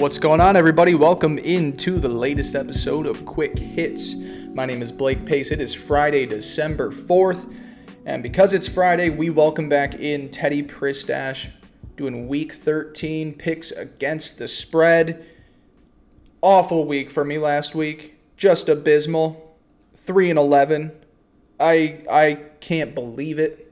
What's going on, everybody? Welcome into the latest episode of Quick Hits. My name is Blake Pace. It is Friday, December 4th, and because it's Friday, we welcome back in Teddy Pristash doing week 13 picks against the spread. Awful week for me last week. Just abysmal. 3 and 11. I I can't believe it.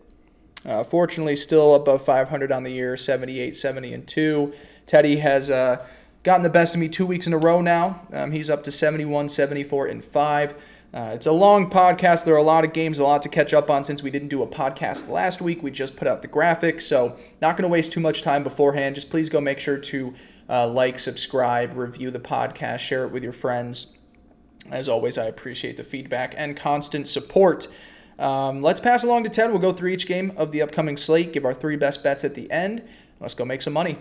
Uh, fortunately, still above 500 on the year, 78, 70, and 2. Teddy has uh, gotten the best of me two weeks in a row now. Um, he's up to 71, 74, and 5. Uh, it's a long podcast. There are a lot of games, a lot to catch up on since we didn't do a podcast last week. We just put out the graphics, so not going to waste too much time beforehand. Just please go make sure to uh, like, subscribe, review the podcast, share it with your friends. As always, I appreciate the feedback and constant support. Um, let's pass along to Ted. We'll go through each game of the upcoming slate, give our three best bets at the end. Let's go make some money.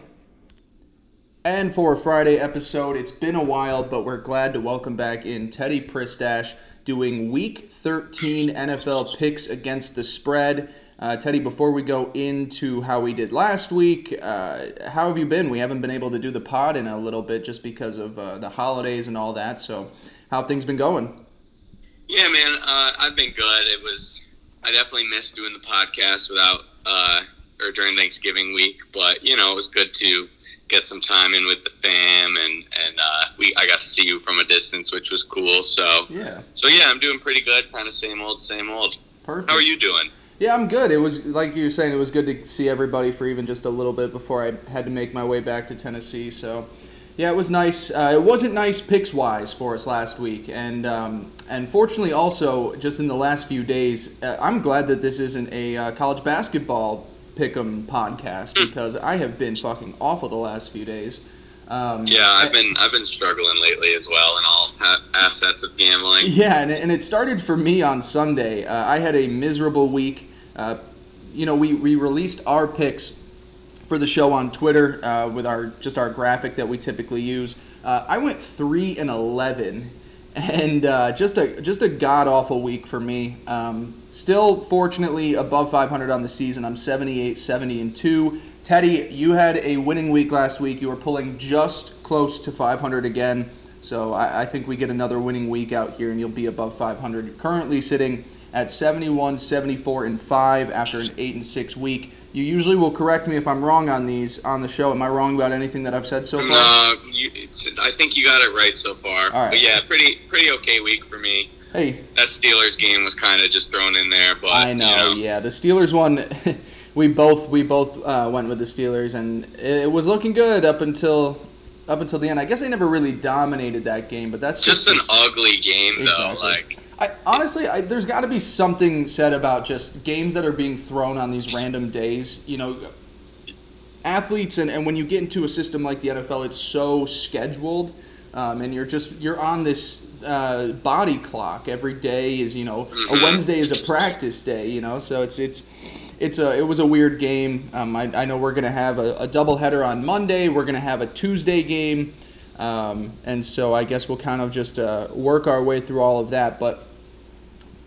And for a Friday episode, it's been a while, but we're glad to welcome back in Teddy Pristash doing Week 13 NFL picks against the spread. Uh, Teddy, before we go into how we did last week, uh, how have you been? We haven't been able to do the pod in a little bit just because of uh, the holidays and all that. So, how things been going? Yeah, man, uh, I've been good. It was I definitely missed doing the podcast without uh, or during Thanksgiving week, but you know it was good to get some time in with the fam and and uh, we I got to see you from a distance, which was cool. So Yeah, so yeah, I'm doing pretty good. Kind of same old, same old. perfect. How are you doing? Yeah, I'm good. It was like you were saying, it was good to see everybody for even just a little bit before I had to make my way back to Tennessee. So, yeah, it was nice. Uh, it wasn't nice picks wise for us last week, and um, and fortunately also just in the last few days, uh, I'm glad that this isn't a uh, college basketball pick'em podcast because I have been fucking awful the last few days. Um, Yeah, I've been I've been struggling lately as well in all fa- assets of gambling. Yeah, and it, and it started for me on Sunday. Uh, I had a miserable week. Uh, you know, we, we released our picks for the show on Twitter uh, with our just our graphic that we typically use. Uh, I went three and eleven, and uh, just a just a god awful week for me. Um, still, fortunately, above 500 on the season. I'm 78, 70, and two. Teddy, you had a winning week last week. You were pulling just close to 500 again. So I, I think we get another winning week out here, and you'll be above 500. You're currently sitting at 71, 74, and five after an eight and six week. You usually will correct me if I'm wrong on these on the show. Am I wrong about anything that I've said so far? No, you, I think you got it right so far. All right. But yeah, pretty pretty okay week for me. Hey, That Steelers game was kind of just thrown in there, but I know, You know, yeah. The Steelers one, we both we both uh, went with the Steelers, and it was looking good up until up until the end. I guess they never really dominated that game, but that's just just, an ugly game though. Exactly. Like I honestly, I, there's got to be something said about just games that are being thrown on these random days. You know, athletes, and, and when you get into a system like the NFL, it's so scheduled, um, and you're just you're on this uh, body clock. Every day is you know a Wednesday is a practice day. You know, so it's it's. It's a, it was a weird game. Um, I, I know we're going to have a, a doubleheader on Monday. We're going to have a Tuesday game. Um, and so I guess we'll kind of just uh, work our way through all of that. But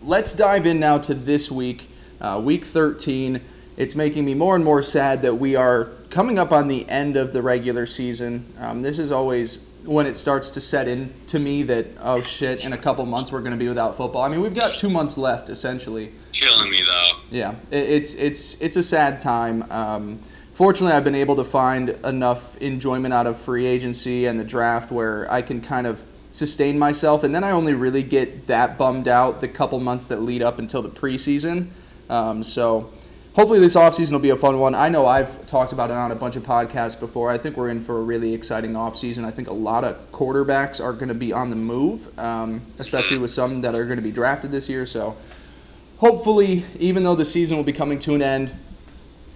let's dive in now to this week, uh, week 13. It's making me more and more sad that we are coming up on the end of the regular season. Um, this is always when it starts to set in to me that, oh shit, in a couple months we're going to be without football. I mean, we've got two months left, essentially. killing me though. Yeah, it, it's it's it's a sad time. Um, fortunately, I've been able to find enough enjoyment out of free agency and the draft where I can kind of sustain myself, and then I only really get that bummed out the couple months that lead up until the preseason. Um, so. Hopefully this offseason will be a fun one. I know I've talked about it on a bunch of podcasts before. I think we're in for a really exciting offseason. I think a lot of quarterbacks are going to be on the move, um, especially with some that are going to be drafted this year. So hopefully, even though the season will be coming to an end,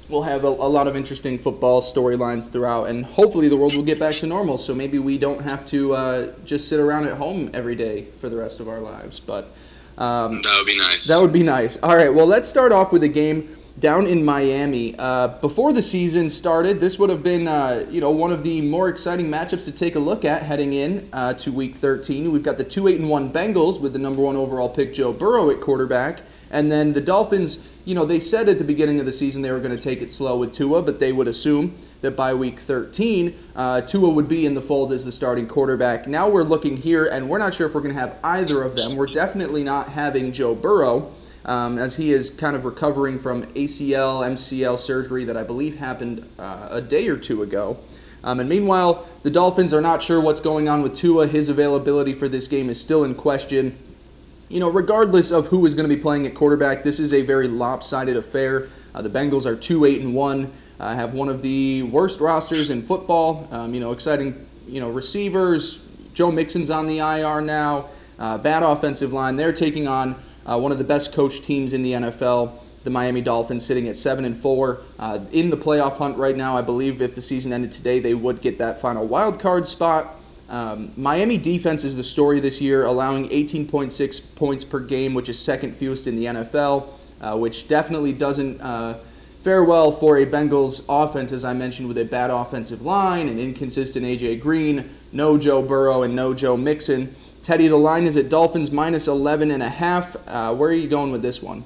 we'll have a, a lot of interesting football storylines throughout, and hopefully the world will get back to normal. So maybe we don't have to uh, just sit around at home every day for the rest of our lives. But um, That would be nice. that would be nice. All right, well, let's start off with a game down in Miami. Uh, before the season started, this would have been uh, you know one of the more exciting matchups to take a look at heading in uh, to Week 13. We've got the two eight and one Bengals with the number one overall pick Joe Burrow at quarterback, and then the Dolphins. You know they said at the beginning of the season they were going to take it slow with Tua, but they would assume that by Week 13 uh, Tua would be in the fold as the starting quarterback. Now we're looking here, and we're not sure if we're going to have either of them. We're definitely not having Joe Burrow um, as he is kind of recovering from ACL, MCL surgery that I believe happened uh, a day or two ago. Um, and meanwhile, the Dolphins are not sure what's going on with Tua. His availability for this game is still in question. You know, regardless of who is going to be playing at quarterback, this is a very lopsided affair. Uh, the Bengals are two eight and one, uh, have one of the worst rosters in football. Um, you know, exciting. You know, receivers. Joe Mixon's on the IR now. Uh, bad offensive line. They're taking on uh, one of the best coached teams in the NFL. The Miami Dolphins sitting at seven and four uh, in the playoff hunt right now. I believe if the season ended today, they would get that final wild card spot. Um, Miami defense is the story this year, allowing 18.6 points per game, which is second fewest in the NFL, uh, which definitely doesn't uh, fare well for a Bengals offense, as I mentioned, with a bad offensive line, and inconsistent AJ Green, no Joe Burrow, and no Joe Mixon. Teddy, the line is at Dolphins minus 11 and a half. Uh, where are you going with this one?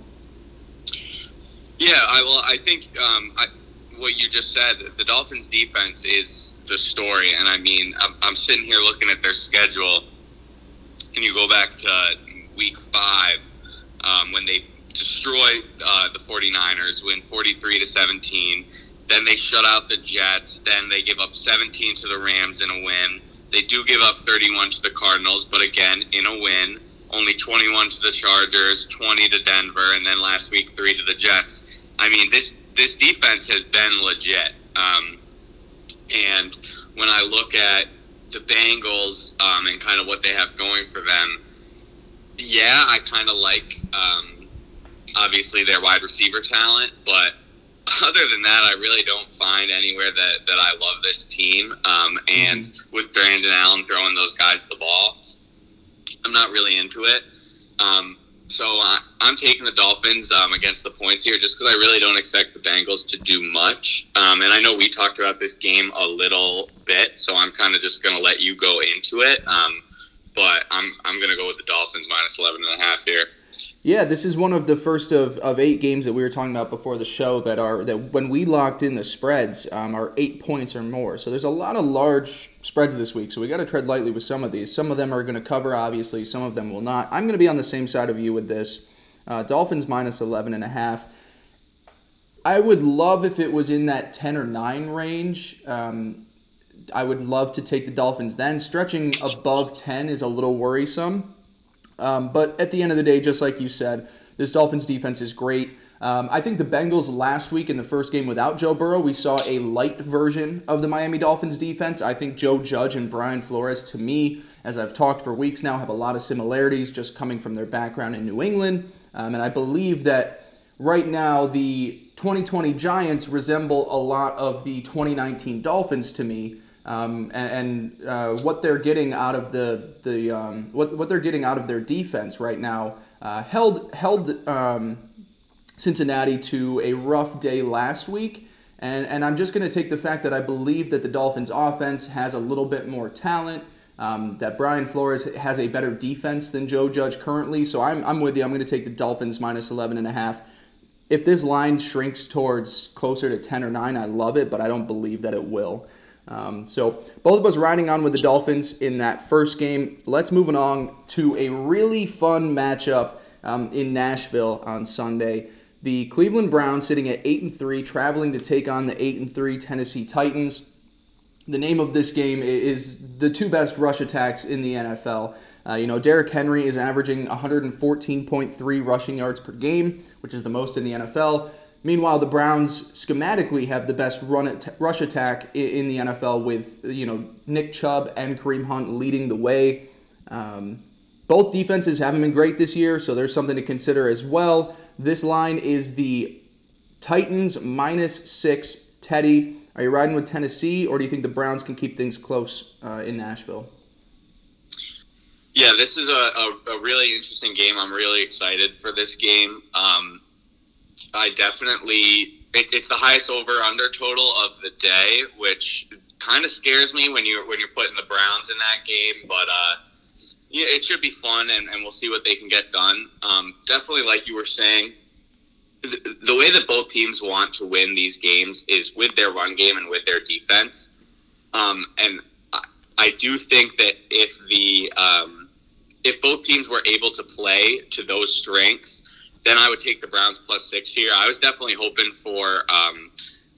Yeah, I well, I think um, I, what you just said, the Dolphins' defense is the story, and I mean, I'm, I'm sitting here looking at their schedule, and you go back to Week Five um, when they destroy uh, the 49ers, win 43 to 17. Then they shut out the Jets. Then they give up 17 to the Rams in a win. They do give up 31 to the Cardinals, but again, in a win, only 21 to the Chargers, 20 to Denver, and then last week three to the Jets. I mean, this this defense has been legit. Um, and when I look at the Bengals um, and kind of what they have going for them, yeah, I kind of like um, obviously their wide receiver talent, but other than that, I really don't find anywhere that, that I love this team. Um, and mm-hmm. with Brandon Allen throwing those guys the ball, I'm not really into it. Um, so I, am taking the Dolphins um, against the points here just because I really don't expect the Bengals to do much. Um, and I know we talked about this game a little bit, so I'm kind of just going to let you go into it. Um, but I'm, I'm going to go with the Dolphins minus 11 and a half here. Yeah, this is one of the first of, of eight games that we were talking about before the show that are that when we locked in the spreads um, are eight points or more. So there's a lot of large spreads this week. So we got to tread lightly with some of these. Some of them are going to cover, obviously. Some of them will not. I'm going to be on the same side of you with this. Uh, Dolphins minus 11 and a half. I would love if it was in that 10 or 9 range. Um, I would love to take the Dolphins then. Stretching above 10 is a little worrisome. Um, but at the end of the day, just like you said, this Dolphins defense is great. Um, I think the Bengals last week in the first game without Joe Burrow, we saw a light version of the Miami Dolphins defense. I think Joe Judge and Brian Flores, to me, as I've talked for weeks now, have a lot of similarities just coming from their background in New England. Um, and I believe that right now the 2020 Giants resemble a lot of the 2019 Dolphins to me um, and, and uh, what they're getting out of the the um, what what they're getting out of their defense right now uh, held held um, Cincinnati to a rough day last week. And, and I'm just going to take the fact that I believe that the Dolphins' offense has a little bit more talent. Um, that Brian Flores has a better defense than Joe Judge currently. So I'm, I'm with you. I'm going to take the Dolphins minus 11 and a half. If this line shrinks towards closer to 10 or 9, I love it, but I don't believe that it will. Um, so both of us riding on with the Dolphins in that first game. Let's move on to a really fun matchup um, in Nashville on Sunday. The Cleveland Browns sitting at eight and three, traveling to take on the eight and three Tennessee Titans. The name of this game is the two best rush attacks in the NFL. Uh, you know, Derrick Henry is averaging 114.3 rushing yards per game, which is the most in the NFL. Meanwhile, the Browns schematically have the best run at, rush attack in, the NFL with you know Nick Chubb and Kareem Hunt leading the way. Um, both defenses haven't been great this year, so there's something to consider as well. This line is the Titans minus six. Teddy, are you riding with Tennessee, or do you think the Browns can keep things close uh, in Nashville? Yeah, this is a, a, a, really interesting game. I'm really excited for this game. Um, I definitely it, it's the highest over under total of the day, which kind of scares me when you're when you're putting the Browns in that game. But uh, yeah, it should be fun, and, and we'll see what they can get done. Um, definitely, like you were saying, the, the way that both teams want to win these games is with their run game and with their defense. Um, and I, I do think that if the um, if both teams were able to play to those strengths, then I would take the Browns plus six here. I was definitely hoping for um,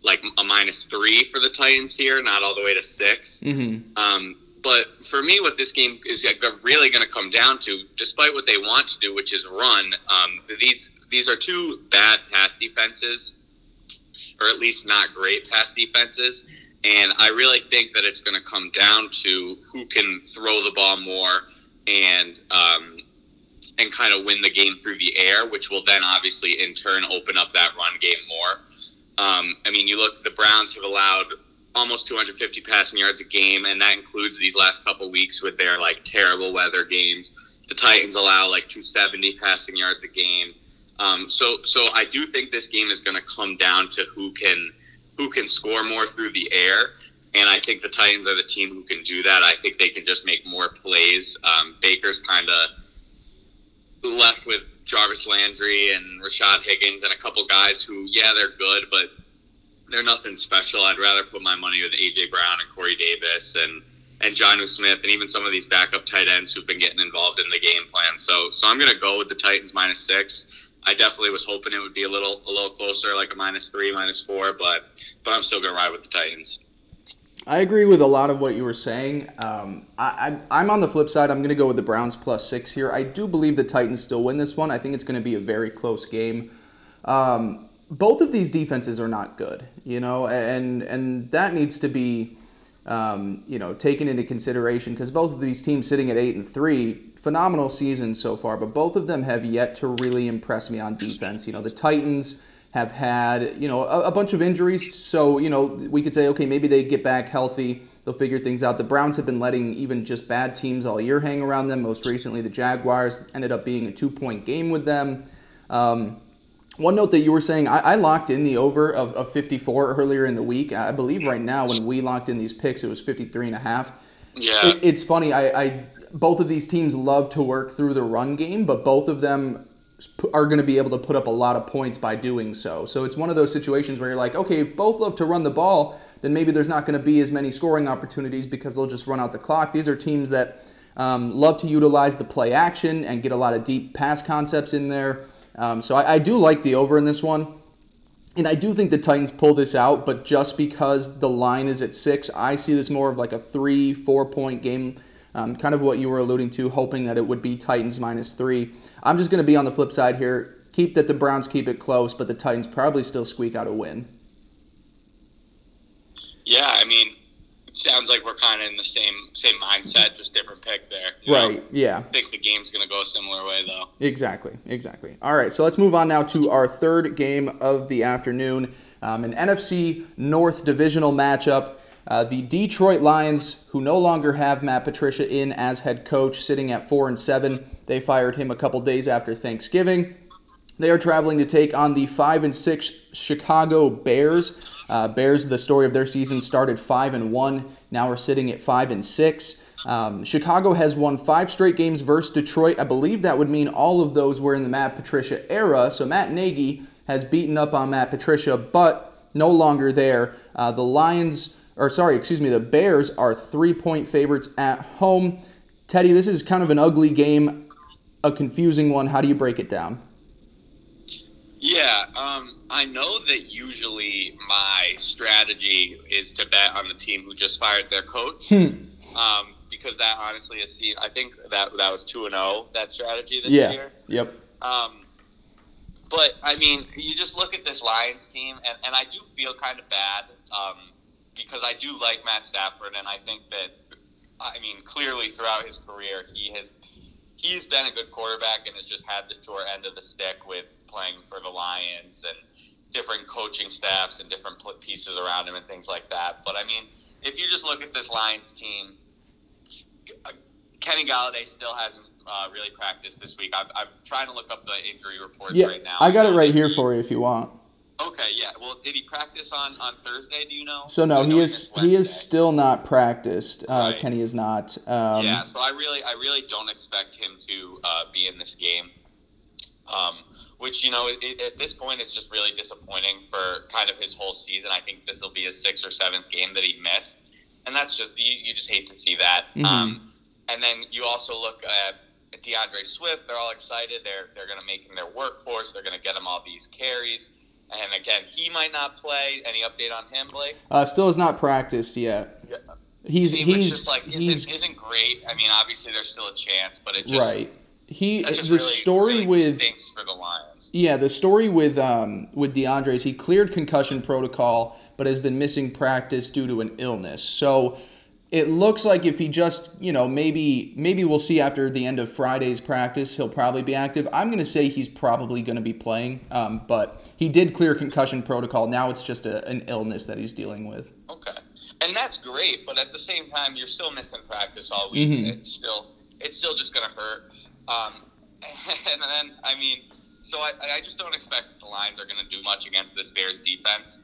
like a minus three for the Titans here, not all the way to 6 Mm-hmm. Um, but for me, what this game is really going to come down to, despite what they want to do, which is run, um, these these are two bad pass defenses, or at least not great pass defenses. And I really think that it's going to come down to who can throw the ball more and um, and kind of win the game through the air, which will then obviously in turn open up that run game more. Um, I mean, you look, the Browns have allowed almost 250 passing yards a game, and that includes these last couple weeks with their like terrible weather games. The Titans allow like 270 passing yards a game. Um, so, so I do think this game is going to come down to who can who can score more through the air, and I think the Titans are the team who can do that. I think they can just make more plays. Um, Baker's kind of left with Jarvis Landry and Rashad Higgins and a couple guys who, yeah, they're good, but they're nothing special. I'd rather put my money with AJ Brown and Corey Davis and and Jonnu Smith and even some of these backup tight ends who've been getting involved in the game plan. So so I'm gonna go with the Titans minus six. I definitely was hoping it would be a little a little closer, like a minus three, minus four, but but I'm still gonna ride with the Titans. I agree with a lot of what you were saying. Um, I, I, am on the flip side. I'm going to go with the Browns plus six here. I do believe the Titans still win this one. I think it's going to be a very close game. Um, both of these defenses are not good, you know, and and that needs to be, um, you know, taken into consideration because both of these teams sitting at eight and three, phenomenal seasons so far, but both of them have yet to really impress me on defense. You know, the Titans have had you know a, a bunch of injuries, so you know we could say okay maybe they get back healthy. They'll figure things out. The Browns have been letting even just bad teams all year hang around them. Most recently, the Jaguars ended up being a two point game with them. Um, one note that you were saying, I, I locked in the over of, of 54 earlier in the week. I believe right now when we locked in these picks, it was 53 and a half. Yeah. It, it's funny. I, I both of these teams love to work through the run game, but both of them are going to be able to put up a lot of points by doing so. So it's one of those situations where you're like, okay, if both love to run the ball, then maybe there's not going to be as many scoring opportunities because they'll just run out the clock. These are teams that um, love to utilize the play action and get a lot of deep pass concepts in there. Um, so I, I do like the over in this one. And I do think the Titans pull this out, but just because the line is at six, I see this more of like a three, four point game. Um, kind of what you were alluding to, hoping that it would be Titans minus three. I'm just going to be on the flip side here. Keep that the Browns keep it close, but the Titans probably still squeak out a win. Yeah, I mean, sounds like we're kind of in the same same mindset, just different pick there. right. Know? Yeah. I think the game's going to go a similar way, though. Exactly. Exactly. All right. So let's move on now to our third game of the afternoon, um, an NFC North divisional matchup. Uh, the Detroit Lions, who no longer have Matt Patricia in as head coach, sitting at four and seven. They fired him a couple days after Thanksgiving. They are traveling to take on the five and six Chicago Bears. Uh, Bears, the story of their season started five and one. Now we're sitting at five and six. Um, Chicago has won five straight games versus Detroit. I believe that would mean all of those were in the Matt Patricia era. So Matt Nagy has beaten up on Matt Patricia, but no longer there. Uh, the Lions, or sorry, excuse me, the Bears are three point favorites at home. Teddy, this is kind of an ugly game, a confusing one. How do you break it down? Yeah, um, I know that usually my strategy is to bet on the team who just fired their coach, Hmm. um, because that honestly has seen. I think that that was two and zero that strategy this Yeah. year. Yep. Um, but I mean, you just look at this Lions team, and, and I do feel kind of bad um, because I do like Matt Stafford, and I think that I mean clearly throughout his career he has he's been a good quarterback and has just had the short end of the stick with playing for the Lions and different coaching staffs and different pieces around him and things like that. But I mean, if you just look at this Lions team, Kenny Golladay still hasn't uh, really practiced this week. I'm, I'm trying to look up the injury reports Yeah, right now. I got it right here for you if you want. Okay, yeah. Well, did he practice on on Thursday? Do you know? So no, he is he is still not practiced. Uh, Right. Kenny is not. Um, yeah, so I really, I really don't expect him to uh, be in this game. Um, which you know, it, at this point, is just really disappointing for kind of his whole season. I think this will be his sixth or seventh game that he missed, and that's just you, you just hate to see that. Mhm. Um, and then you also look at DeAndre Swift. They're all excited. They're they're going to make him their workforce. They're going to get him all these carries. And again, he might not play. Any update on him, Blake? Uh, still has not practiced yet. Yeah. He's See, he's just like he's isn't, isn't great. I mean, obviously there's still a chance, but it just right. He the really, story really with the Lions. yeah the story with um with DeAndre is he cleared concussion protocol but has been missing practice due to an illness. So it looks like if he just you know maybe maybe we'll see after the end of Friday's practice he'll probably be active. I'm gonna say he's probably gonna be playing, um, but he did clear concussion protocol. Now it's just a, an illness that he's dealing with. Okay, and that's great, but at the same time, you're still missing practice all week. Mhm. It's still it's still just gonna hurt. Um, and then I mean, so I, I just don't expect the Lions are gonna do much against this Bears defense.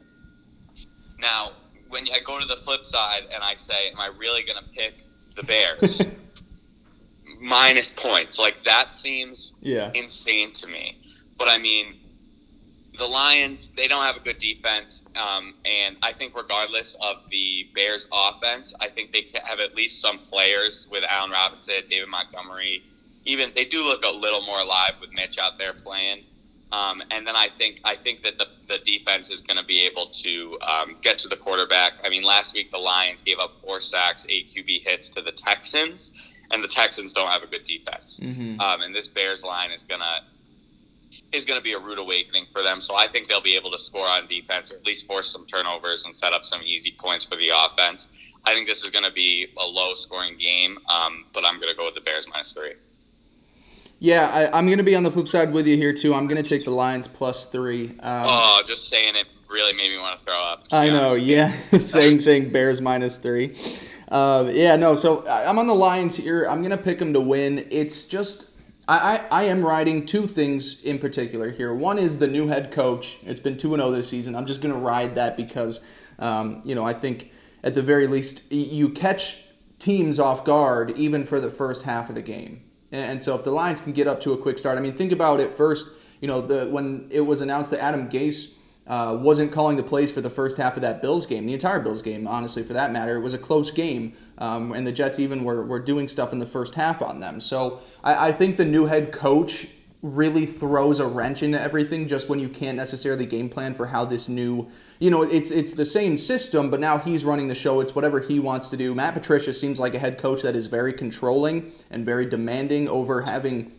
Now, when I go to the flip side and I say, am I really gonna pick the Bears? Minus points, like that seems Yeah. insane to me. But I mean, the Lions, they don't have a good defense. Um, and I think, regardless of the Bears' offense, I think they have at least some players with Allen Robinson, David Montgomery. Even they do look a little more alive with Mitch out there playing. Um, and then I think I think that the, the defense is going to be able to um, get to the quarterback. I mean, last week the Lions gave up four sacks, eight QB hits to the Texans, and the Texans don't have a good defense. hmm Um, and this Bears line is gonna is gonna be a rude awakening for them. So I think they'll be able to score on defense, or at least force some turnovers and set up some easy points for the offense. I think this is going to be a low scoring game, um, but I'm going to go with the Bears minus three. Yeah, I, I'm going to be on the flip side with you here too. I'm going to take the Lions plus three. Um, oh, just saying it really made me want to throw up. to I know, yeah. saying saying Bears minus three. Uh, yeah, no. So I'm on the Lions here. I'm gonna pick them to win. It's just I, I I am riding two things in particular here. One is the new head coach. It's been two and zero this season. I'm just gonna ride that because um, you know I think at the very least you catch teams off guard even for the first half of the game. And so if the Lions can get up to a quick start, I mean, think about it first. You know, the when it was announced that Adam Gase uh, wasn't calling the plays for the first half of that Bills game, the entire Bills game, honestly, for that matter, it was a close game, um, and the Jets even were, were doing stuff in the first half on them. So I, I think the new head coach really throws a wrench into everything just when you can't necessarily game plan for how this new you know it's it's the same system but now he's running the show. It's whatever he wants to do. Matt patricia seems like a head coach that is very controlling and very demanding over having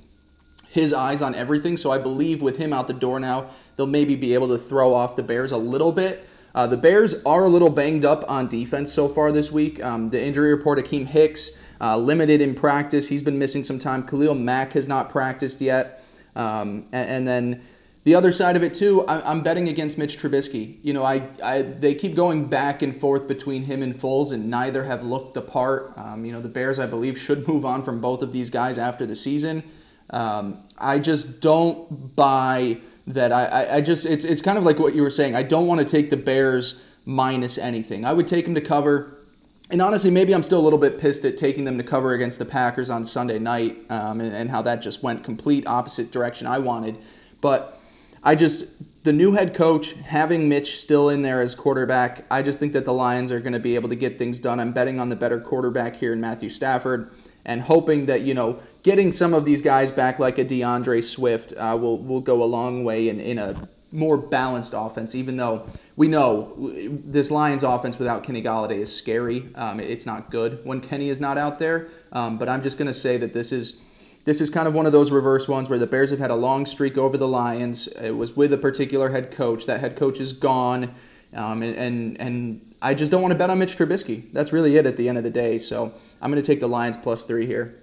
his eyes on everything so i believe with him out the door now they'll maybe be able to throw off the bears a little bit uh, the bears are a little banged up on defense so far this week um, the injury report akiem hicks uh, limited in practice he's been missing some time khalil mack has not practiced yet um, and, and then the other side of it too, I, I'm betting against Mitch Trubisky. You know, I, I they keep going back and forth between him and Foles, and neither have looked apart. Um, you know, the Bears, I believe, should move on from both of these guys after the season. Um, I just don't buy that. I, I, I just it's it's kind of like what you were saying. I don't want to take the Bears minus anything. I would take them to cover. And honestly, maybe I'm still a little bit pissed at taking them to cover against the Packers on Sunday night um, and, and how that just went complete opposite direction I wanted. But I just, the new head coach, having Mitch still in there as quarterback, I just think that the Lions are going to be able to get things done. I'm betting on the better quarterback here in Matthew Stafford and hoping that, you know, getting some of these guys back like a DeAndre Swift uh, will, will go a long way in, in a more balanced offense, even though we know this Lions offense without Kenny Golladay is scary. Um, it's not good when Kenny is not out there. Um, but I'm just going to say that this is this is kind of one of those reverse ones where the Bears have had a long streak over the Lions. It was with a particular head coach. That head coach is gone, um, and, and and I just don't want to bet on Mitch Trubisky. That's really it at the end of the day. So I'm going to take the Lions plus three here.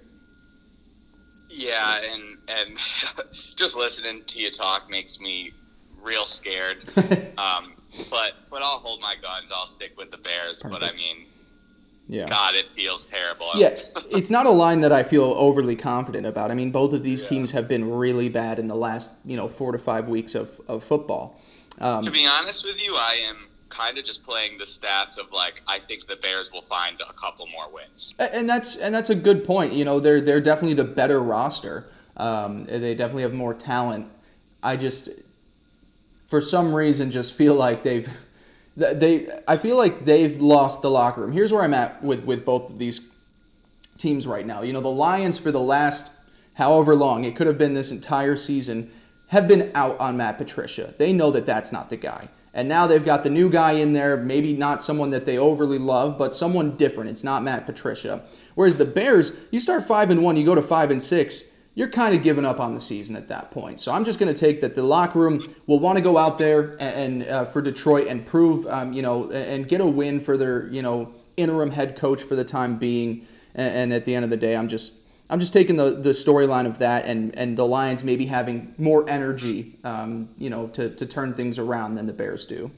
Yeah, and and just listening to you talk makes me real scared. um, but but I'll hold my guns. I'll stick with the Bears. But I mean, Yeah. God, it feels terrible. Yeah, it's not a line that I feel overly confident about. I mean, both of these yeah. teams have been really bad in the last, you know, four to five weeks of, of football. Um, to be honest with you, I am kind of just playing the stats of like I think the Bears will find a couple more wins. And that's and that's a good point. You know, they're they're definitely the better roster. Um, they definitely have more talent. I just, for some reason, just feel like they've they I feel like they've lost the locker room. Here's where I'm at with with both of these teams right now. You know, the Lions for the last however long it could have been this entire season have been out on Matt Patricia. They know that that's not the guy. And now they've got the new guy in there, maybe not someone that they overly love, but someone different. It's not Matt Patricia. Whereas the Bears, you start 5 and 1, you go to 5 and 6, you're kind of giving up on the season at that point. So I'm just going to take that the locker room will want to go out there and, and uh, for Detroit and prove, um, you know, and get a win for their, you know, interim head coach for the time being. And, and at the end of the day, I'm just I'm just taking the, the storyline of that and, and the Lions maybe having more energy, um, you know, to, to turn things around than the Bears do.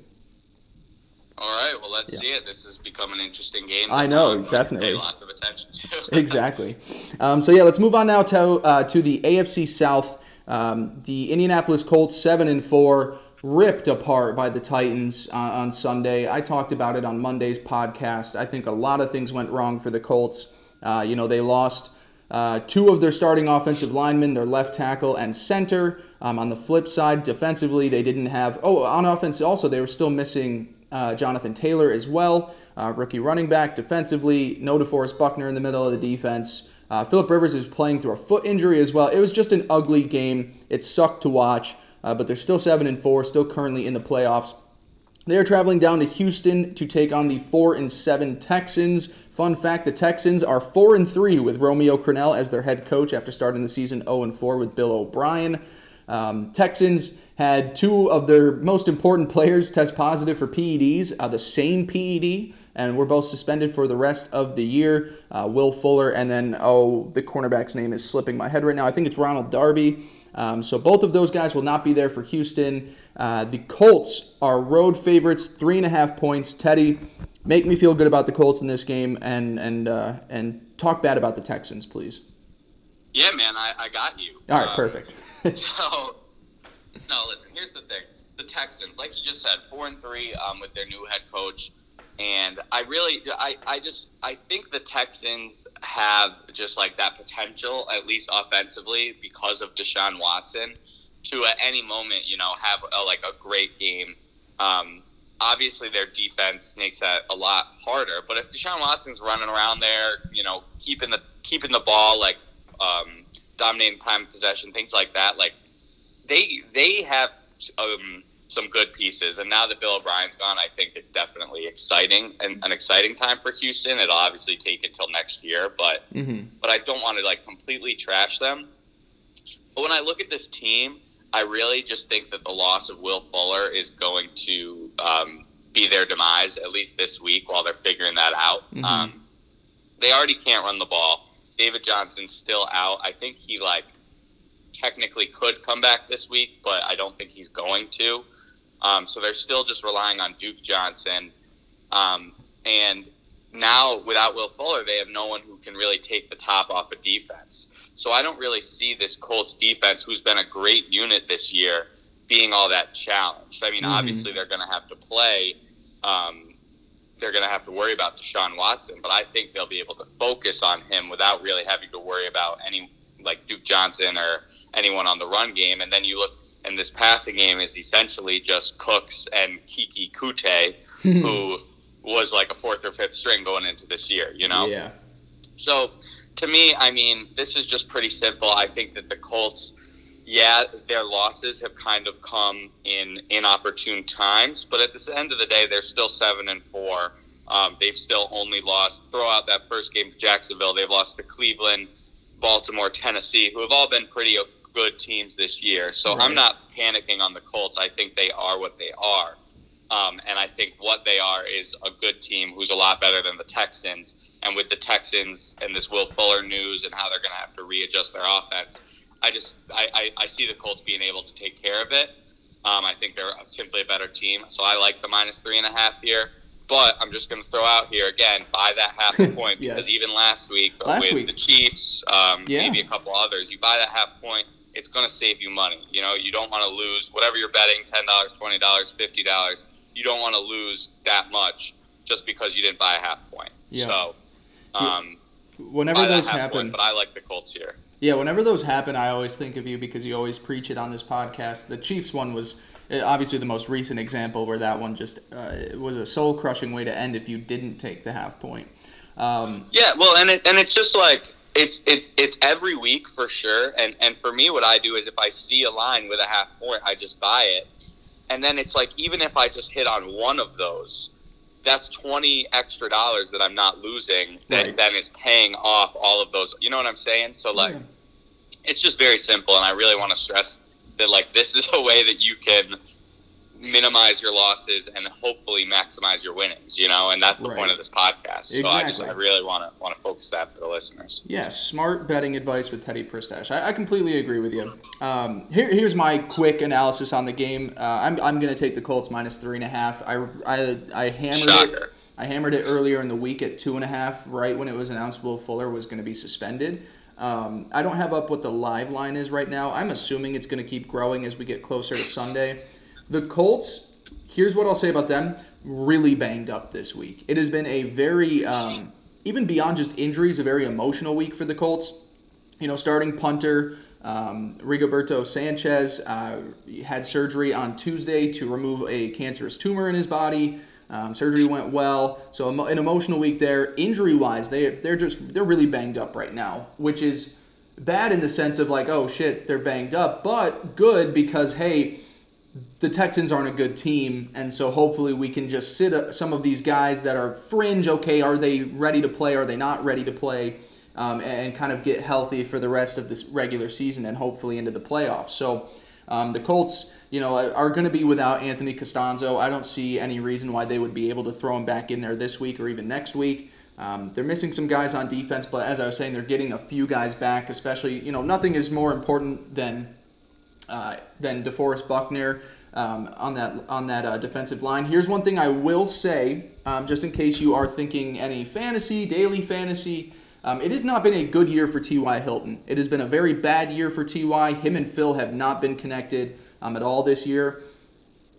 All right, well, let's yeah. see it. This has become an interesting game. I know, definitely. lots of attention to. exactly. Um, so yeah, let's move on now to uh, to the AFC South. Um, the Indianapolis Colts seven and four ripped apart by the Titans uh, on Sunday. I talked about it on Monday's podcast. I think a lot of things went wrong for the Colts. Uh, you know, they lost uh, two of their starting offensive linemen, their left tackle and center. Um, on the flip side, defensively, they didn't have. Oh, on offense also, they were still missing uh, Jonathan Taylor as well, uh, rookie running back. Defensively, no DeForest Buckner in the middle of the defense. Uh, Philip Rivers is playing through a foot injury as well. It was just an ugly game. It sucked to watch, uh, but they're still seven and four, still currently in the playoffs. They are traveling down to Houston to take on the four and seven Texans. Fun fact: the Texans are four and three with Romeo Crennel as their head coach after starting the season 0 and four with Bill O'Brien. Um, Texans had two of their most important players test positive for PEDs, uh, the same PED, and were both suspended for the rest of the year. Uh, Will Fuller, and then, oh, the cornerback's name is slipping my head right now. I think it's Ronald Darby. Um, so both of those guys will not be there for Houston. Uh, the Colts are road favorites, three and a half points. Teddy, make me feel good about the Colts in this game, and and uh, and talk bad about the Texans, please. Yeah, man, I, I got you. All right, um, perfect. so, no, listen. Here's the thing: the Texans, like you just said, four and three um, with their new head coach, and I really, I, I just, I think the Texans have just like that potential, at least offensively, because of Deshaun Watson, to at any moment, you know, have a, like a great game. Um, obviously their defense makes that a lot harder. But if Deshaun Watson's running around there, you know, keeping the keeping the ball, like um, dominating time possession, things like that. Like they they have um, some good pieces, and now that Bill O'Brien's gone, I think it's definitely exciting and an exciting time for Houston. It'll obviously take until next year, but mm-hmm. but I don't want to like completely trash them. But when I look at this team, I really just think that the loss of Will Fuller is going to um, be their demise at least this week while they're figuring that out. Mm-hmm. Um, they already can't run the ball. David Johnson's still out. I think he like technically could come back this week, but I don't think he's going to. Um, so they're still just relying on Duke Johnson. Um, and now, without Will Fuller, they have no one who can really take the top off of defense. So I don't really see this Colts defense, who's been a great unit this year, being all that challenged. I mean, mm-hmm. obviously they're going to have to play. Um, they're going to have to worry about Deshaun Watson, but I think they'll be able to focus on him without really having to worry about any like Duke Johnson or anyone on the run game. And then you look, and this passing game is essentially just Cooks and Keke Coutee, who was like a fourth or fifth string going into this year. You know? Yeah. So to me, I mean, this is just pretty simple. I think that the Colts yeah, their losses have kind of come in inopportune times, but at the end of the day, they're still seven and four. Um, they've still only lost. Throw out that first game to Jacksonville. They've lost to Cleveland, Baltimore, Tennessee, who have all been pretty good teams this year. So right. I'm not panicking on the Colts. I think they are what they are. Um, and I think what they are is a good team who's a lot better than the Texans. And with the Texans and this Will Fuller news and how they're going to have to readjust their offense, I just I, I, I, see the Colts being able to take care of it. Um, I think they're simply a better team, so I like the minus three and a half here. But I'm just going to throw out here again, buy that half a point Yes. because even last week Last with week. the Chiefs, um, Yeah. maybe a couple others, you buy that half point, it's going to save you money. You know, you don't want to lose whatever you're betting ten dollars, twenty dollars, fifty dollars. You don't want to lose that much just because you didn't buy a half point. Yeah. So, um, Whenever those happen, point, but I like the Colts here. Yeah, whenever those happen, I always think of you because you always preach it on this podcast. The Chiefs one was uh, obviously the most recent example where that one just uh, was a soul crushing way to end if you didn't take the half point. Um, Yeah, well, and it, and it's just like it's it's it's every week for sure. And and for me, what I do is if I see a line with a half point, I just buy it. And then it's like even if I just hit on one of those, that's twenty extra dollars that I'm not losing. That Right. then is paying off all of those. You know what I'm saying? So like, Yeah. it's just very simple, and I really want to stress that like this is a way that you can minimize your losses and hopefully maximize your winnings you know and that's the Right. point of this podcast so i just i really want to want to focus that for the listeners Yeah, smart betting advice with Teddy Pristash. I, I completely agree with you. Um, here, here's my quick analysis on the game. Uh, I'm, I'm going to take the Colts minus three and a half. I, I, I hammered it. I hammered it earlier in the week at two and a half, right when it was announced Will Fuller was going to be suspended. Um, I don't have up what the live line is right now. I'm assuming it's going to keep growing as we get closer to Sunday. The Colts, here's what I'll say about them really banged up this week. It has been a very, um, even beyond just injuries, a very emotional week for the Colts. You know, starting punter um, Rigoberto Sanchez uh, had surgery on Tuesday to remove a cancerous tumor in his body. Um, surgery went well, so an emotional week there. Injury wise, they they're just they're really banged up right now, which is bad in the sense of like, oh shit, they're banged up, but good because hey, the Texans aren't a good team, and so hopefully we can just sit some of these guys that are fringe. Okay, are they ready to play? Are they not ready to play? Um, and kind of get healthy for the rest of this regular season and hopefully into the playoffs. So um, the Colts, you know, are going to be without Anthony Castonzo. I don't see any reason why they would be able to throw him back in there this week or even next week. Um, they're missing some guys on defense, but as I was saying, they're getting a few guys back. Especially, you know, nothing is more important than uh, than DeForest Buckner um, on that on that uh, defensive line. Here's one thing I will say, um, just in case you are thinking any fantasy, daily fantasy. Um, it has not been a good year for T.Y. Hilton. It has been a very bad year for T.Y. Him and Phil have not been connected um, at all this year.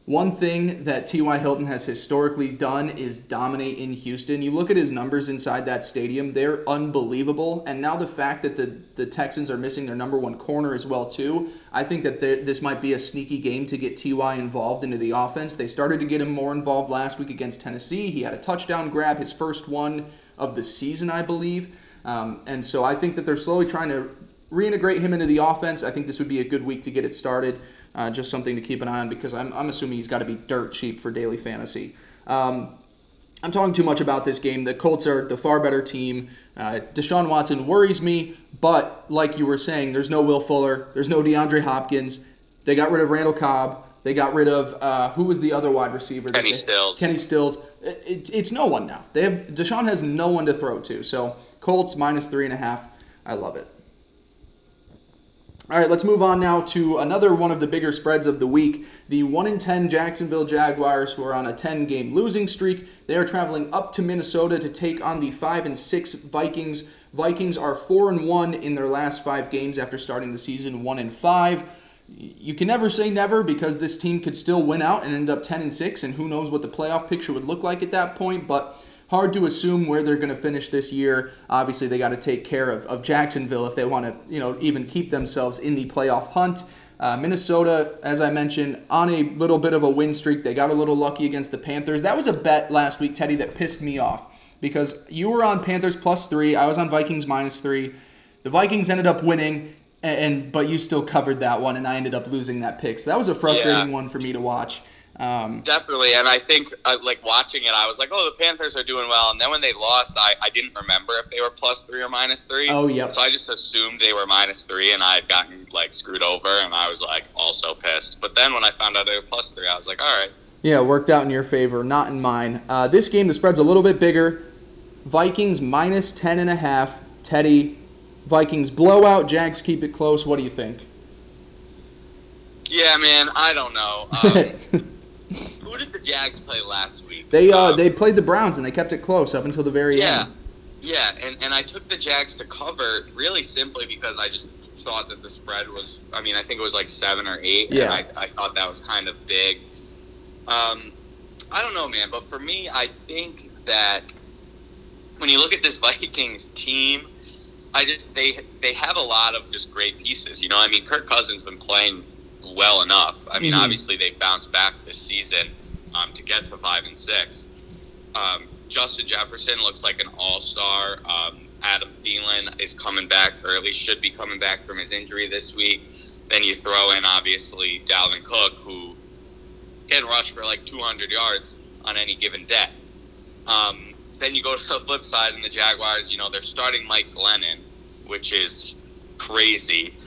One thing that T.Y. Hilton has historically done is dominate in Houston. You look at his numbers inside that stadium, they're unbelievable. And now the fact that the, the Texans are missing their number one corner as well, too, I think that this might be a sneaky game to get T.Y. involved into the offense. They started to get him more involved last week against Tennessee. He had a touchdown grab, his first one of the season, I believe. Um, and so I think that they're slowly trying to reintegrate him into the offense. I think this would be a good week to get it started. Uh, just something to keep an eye on because I'm, I'm assuming he's got to be dirt cheap for daily fantasy. Um, I'm talking too much about this game. The Colts are the far better team. Uh, Deshaun Watson worries me, but like you were saying, there's no Will Fuller, there's no DeAndre Hopkins. They got rid of Randall Cobb. They got rid of uh, who was the other wide receiver? Kenny they- Stills. Kenny Stills. It, it- it's no one now. They have Deshaun has no one to throw to. So Colts minus three and a half. I love it. All right, let's move on now to another one of the bigger spreads of the week. The 1 in 10 Jacksonville Jaguars, who are on a 10 game losing streak, they are traveling up to Minnesota to take on the 5 and 6 Vikings. Vikings are 4 and 1 in their last 5 games after starting the season 1 and 5. You can never say never because this team could still win out and end up 10 and 6 and who knows what the playoff picture would look like at that point, but hard to assume where they're going to finish this year. Obviously, they got to take care of, of Jacksonville if they want to, you know, even keep themselves in the playoff hunt. Uh, Minnesota, as I mentioned, on a little bit of a win streak. They got a little lucky against the Panthers. That was a bet last week, Teddy, that pissed me off because you were on Panthers plus three. I was on Vikings minus three. The Vikings ended up winning, and, and but you still covered that one, and I ended up losing that pick. So that was a frustrating Yeah. one for me to watch. Um, Definitely, and I think uh, like watching it, I was like, "Oh, the Panthers are doing well." And then when they lost, I, I didn't remember if they were plus three or minus three. Oh, yeah. So I just assumed they were minus three, and I had gotten like screwed over, and I was like also pissed. But then when I found out they were plus three, I was like, "All right." Yeah, it worked out in your favor, not in mine. Uh, this game, the spread's a little bit bigger. Vikings minus 10 and a half. Teddy, Vikings blowout. Jags keep it close. What do you think? Yeah, man, I don't know. Um, who did the Jags play last week? They uh, Um, they played the Browns and they kept it close up until the very Yeah, end. yeah, yeah, and, and I took the Jags to cover really simply because I just thought that the spread was. I mean, I think it was like seven or eight. Yeah. and I, I thought that was kind of big. Um, I don't know, man, but for me, I think that when you look at this Vikings team, I just they they have a lot of just great pieces. You know, I mean, Kirk Cousins been playing well enough. I mean, Mhm. obviously they bounced back this season um, to get to five and six. Um, Justin Jefferson looks like an all star. Um, Adam Thielen is coming back, or at least should be coming back from his injury this week. Then you throw in obviously Dalvin Cook, who can rush for like 200 yards on any given day. Um, then you go to the flip side, and the Jaguars, you know, they're starting Mike Glennon, which is crazy.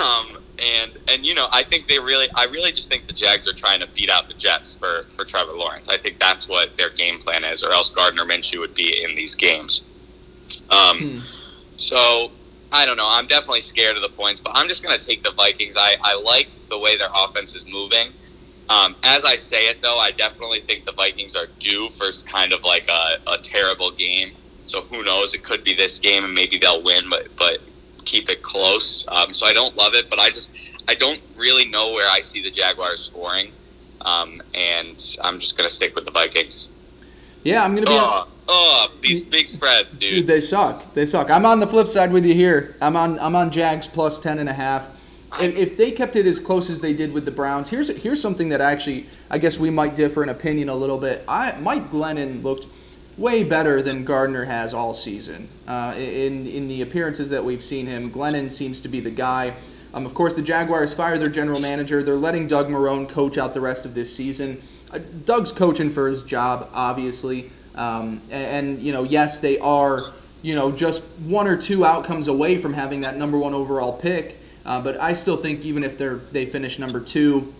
Um, and and you know, I think they really, I really just think the Jags are trying to beat out the Jets for for Trevor Lawrence. I think that's what their game plan is, or else Gardner Minshew would be in these games. Um, Hmm. so I don't know. I'm definitely scared of the points, but I'm just going to take the Vikings. I, I like the way their offense is moving. Um, as I say it, though, I definitely think the Vikings are due for kind of like a, a terrible game. So who knows? It could be this game, and maybe they'll win, but but keep it close. Um, so I don't love it, but I just I don't really know where I see the Jaguars scoring, um, and I'm just going to stick with the Vikings. Yeah, I'm gonna be. Oh, oh, these big spreads, Dude, dude. they suck. They suck. I'm on the flip side with you here. I'm on I'm on Jags plus ten and a half. If, if they kept it as close as they did with the Browns, here's here's something that actually I guess we might differ in opinion a little bit. I Mike Glennon looked way better than Gardner has all season. Uh, in in the appearances that we've seen him, Glennon seems to be the guy. Um, of course, the Jaguars fired their general manager. They're letting Doug Marrone coach out the rest of this season. Uh, Doug's coaching for his job, obviously. Um, and, and, you know, yes, they are, you know, just one or two outcomes away from having that number one overall pick. Uh, but I still think even if they're they finish number two,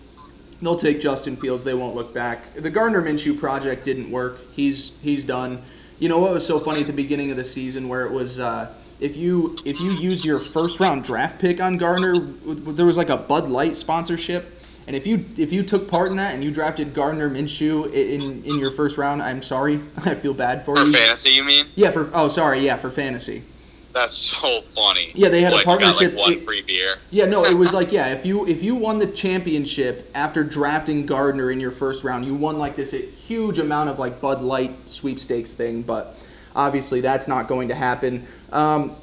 they'll take Justin Fields. They won't look back. The Gardner Minshew project didn't work. He's he's done. You know what was so funny at the beginning of the season where it was. Uh, if you if you used your first round draft pick on Gardner, there was like a Bud Light sponsorship, and if you if you took part in that and you drafted Gardner Minshew in in your first round, I'm sorry, I feel bad for For you. fantasy, you mean? Yeah, for oh sorry, yeah, for fantasy. That's so funny. Yeah, they had a What, you got, partnership- like one free beer. Yeah, no, it was like yeah, if you if you won the championship after drafting Gardner in your first round, you won like this huge amount of like Bud Light sweepstakes thing, but obviously that's not going to happen. Um,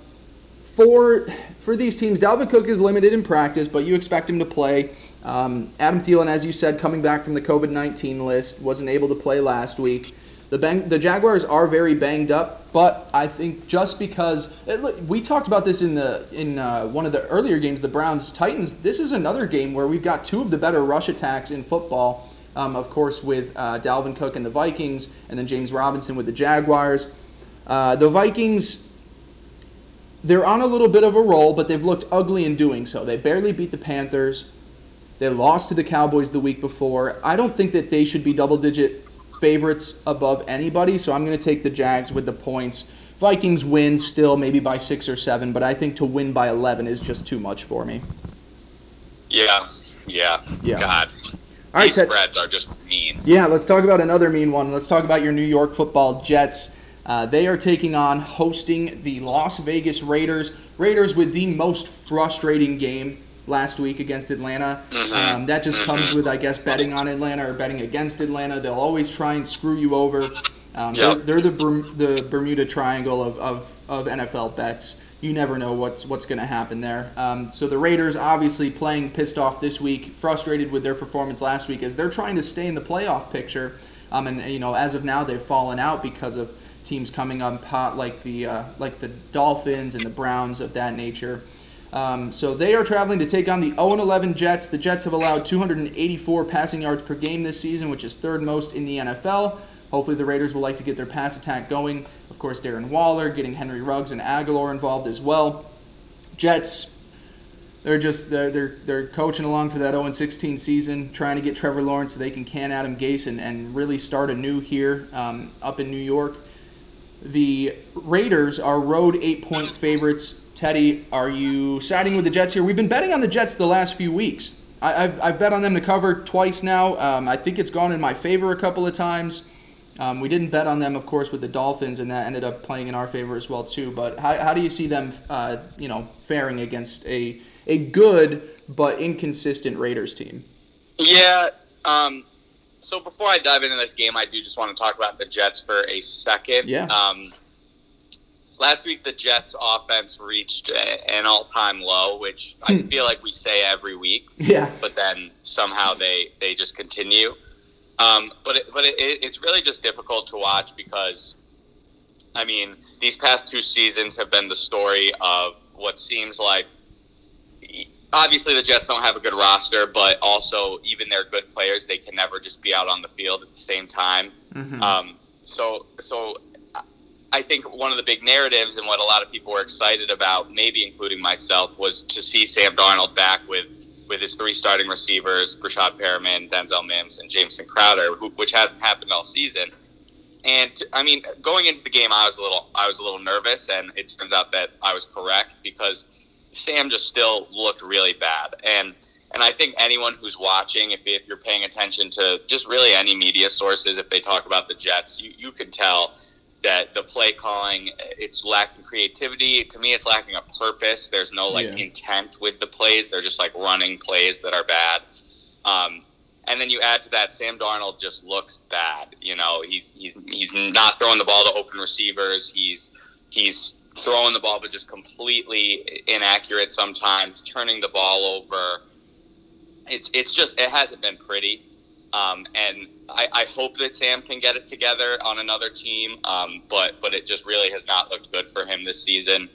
for for these teams, Dalvin Cook is limited in practice, but you expect him to play. Um, Adam Thielen, as you said, coming back from the COVID nineteen list, wasn't able to play last week. The bang, the Jaguars are very banged up, but I think just because it, we talked about this in the in uh, one of the earlier games, the Browns Titans. This is another game where we've got two of the better rush attacks in football. Um, of course, with uh, Dalvin Cook and the Vikings, and then James Robinson with the Jaguars. Uh, the Vikings they're on a little bit of a roll, but they've looked ugly in doing so. They barely beat the Panthers. They lost to the Cowboys the week before. I don't think that they should be double digit favorites above anybody, so I'm going to take the Jags with the points. Vikings win still, maybe by six or seven, but I think to win by 11 is just too much for me. Yeah, yeah, Yeah. God, All right, these Ted. spreads are just mean. Yeah, let's talk about another mean one. Let's talk about your New York football Jets. Uh, they are taking on hosting the Las Vegas Raiders. Raiders with the most frustrating game last week against Atlanta. Um, that just comes with, I guess, betting on Atlanta or betting against Atlanta. They'll always try and screw you over. Um, they're, they're the Berm- the Bermuda Triangle of, of, of NFL bets. You never know what's what's going to happen there. Um, so the Raiders obviously playing pissed off this week, frustrated with their performance last week as they're trying to stay in the playoff picture. Um, and you know, as of now, they've fallen out because of teams coming on pot like the uh, like the Dolphins and the Browns of that nature. Um, so they are traveling to take on the 0-11 Jets. The Jets have allowed 284 passing yards per game this season, which is third most in the NFL. Hopefully, the Raiders will like to get their pass attack going. Of course, Darren Waller getting Henry Ruggs and Agholor involved as well. Jets, they're just they're they're, they're coaching along for that 0-16 season, trying to get Trevor Lawrence so they can can Adam Gase and, and really start anew here um, up in New York. The Raiders are road eight point favorites. Teddy, are you siding with the Jets here? We've been betting on the Jets the last few weeks. I, have I've bet on them to cover twice now. Um, I think it's gone in my favor a couple of times. Um, we didn't bet on them, of course, with the Dolphins, and that ended up playing in our favor as well too. But how, how do you see them, uh, you know, faring against a a good but inconsistent Raiders team? Yeah. Um, so before I dive into this game, I do just want to talk about the Jets for a second. Yeah. Um, last week, the Jets' offense reached an all-time low, which I Hmm. feel like we say every week. Yeah. But then somehow they they just continue. Um, but it, but it, it's really just difficult to watch because, I mean, these past two seasons have been the story of what seems like. Obviously, the Jets don't have a good roster, but also even their good players, they can never just be out on the field at the same time. Mhm. Um, so, so I think one of the big narratives and what a lot of people were excited about, maybe including myself, was to see Sam Darnold back with with his three starting receivers, Breshad Perriman, Denzel Mims, and Jamison Crowder, who, which hasn't happened all season. And I mean, going into the game, I was a little I was a little nervous, and it turns out that I was correct because Sam just still looked really bad. And and I think anyone who's watching, if, if you're paying attention to just really any media sources, if they talk about the Jets, you, you can tell that the play calling it's lacking creativity. To me, it's lacking a purpose. There's no like Yeah. intent with the plays. They're just like running plays that are bad. Um, and then you add to that, Sam Darnold just looks bad. You know, he's he's he's not throwing the ball to open receivers. He's he's throwing the ball, but just completely inaccurate sometimes, turning the ball over. It's it's just it hasn't been pretty. Um, and I, I hope that Sam can get it together on another team, um, but but it just really has not looked good for him this season.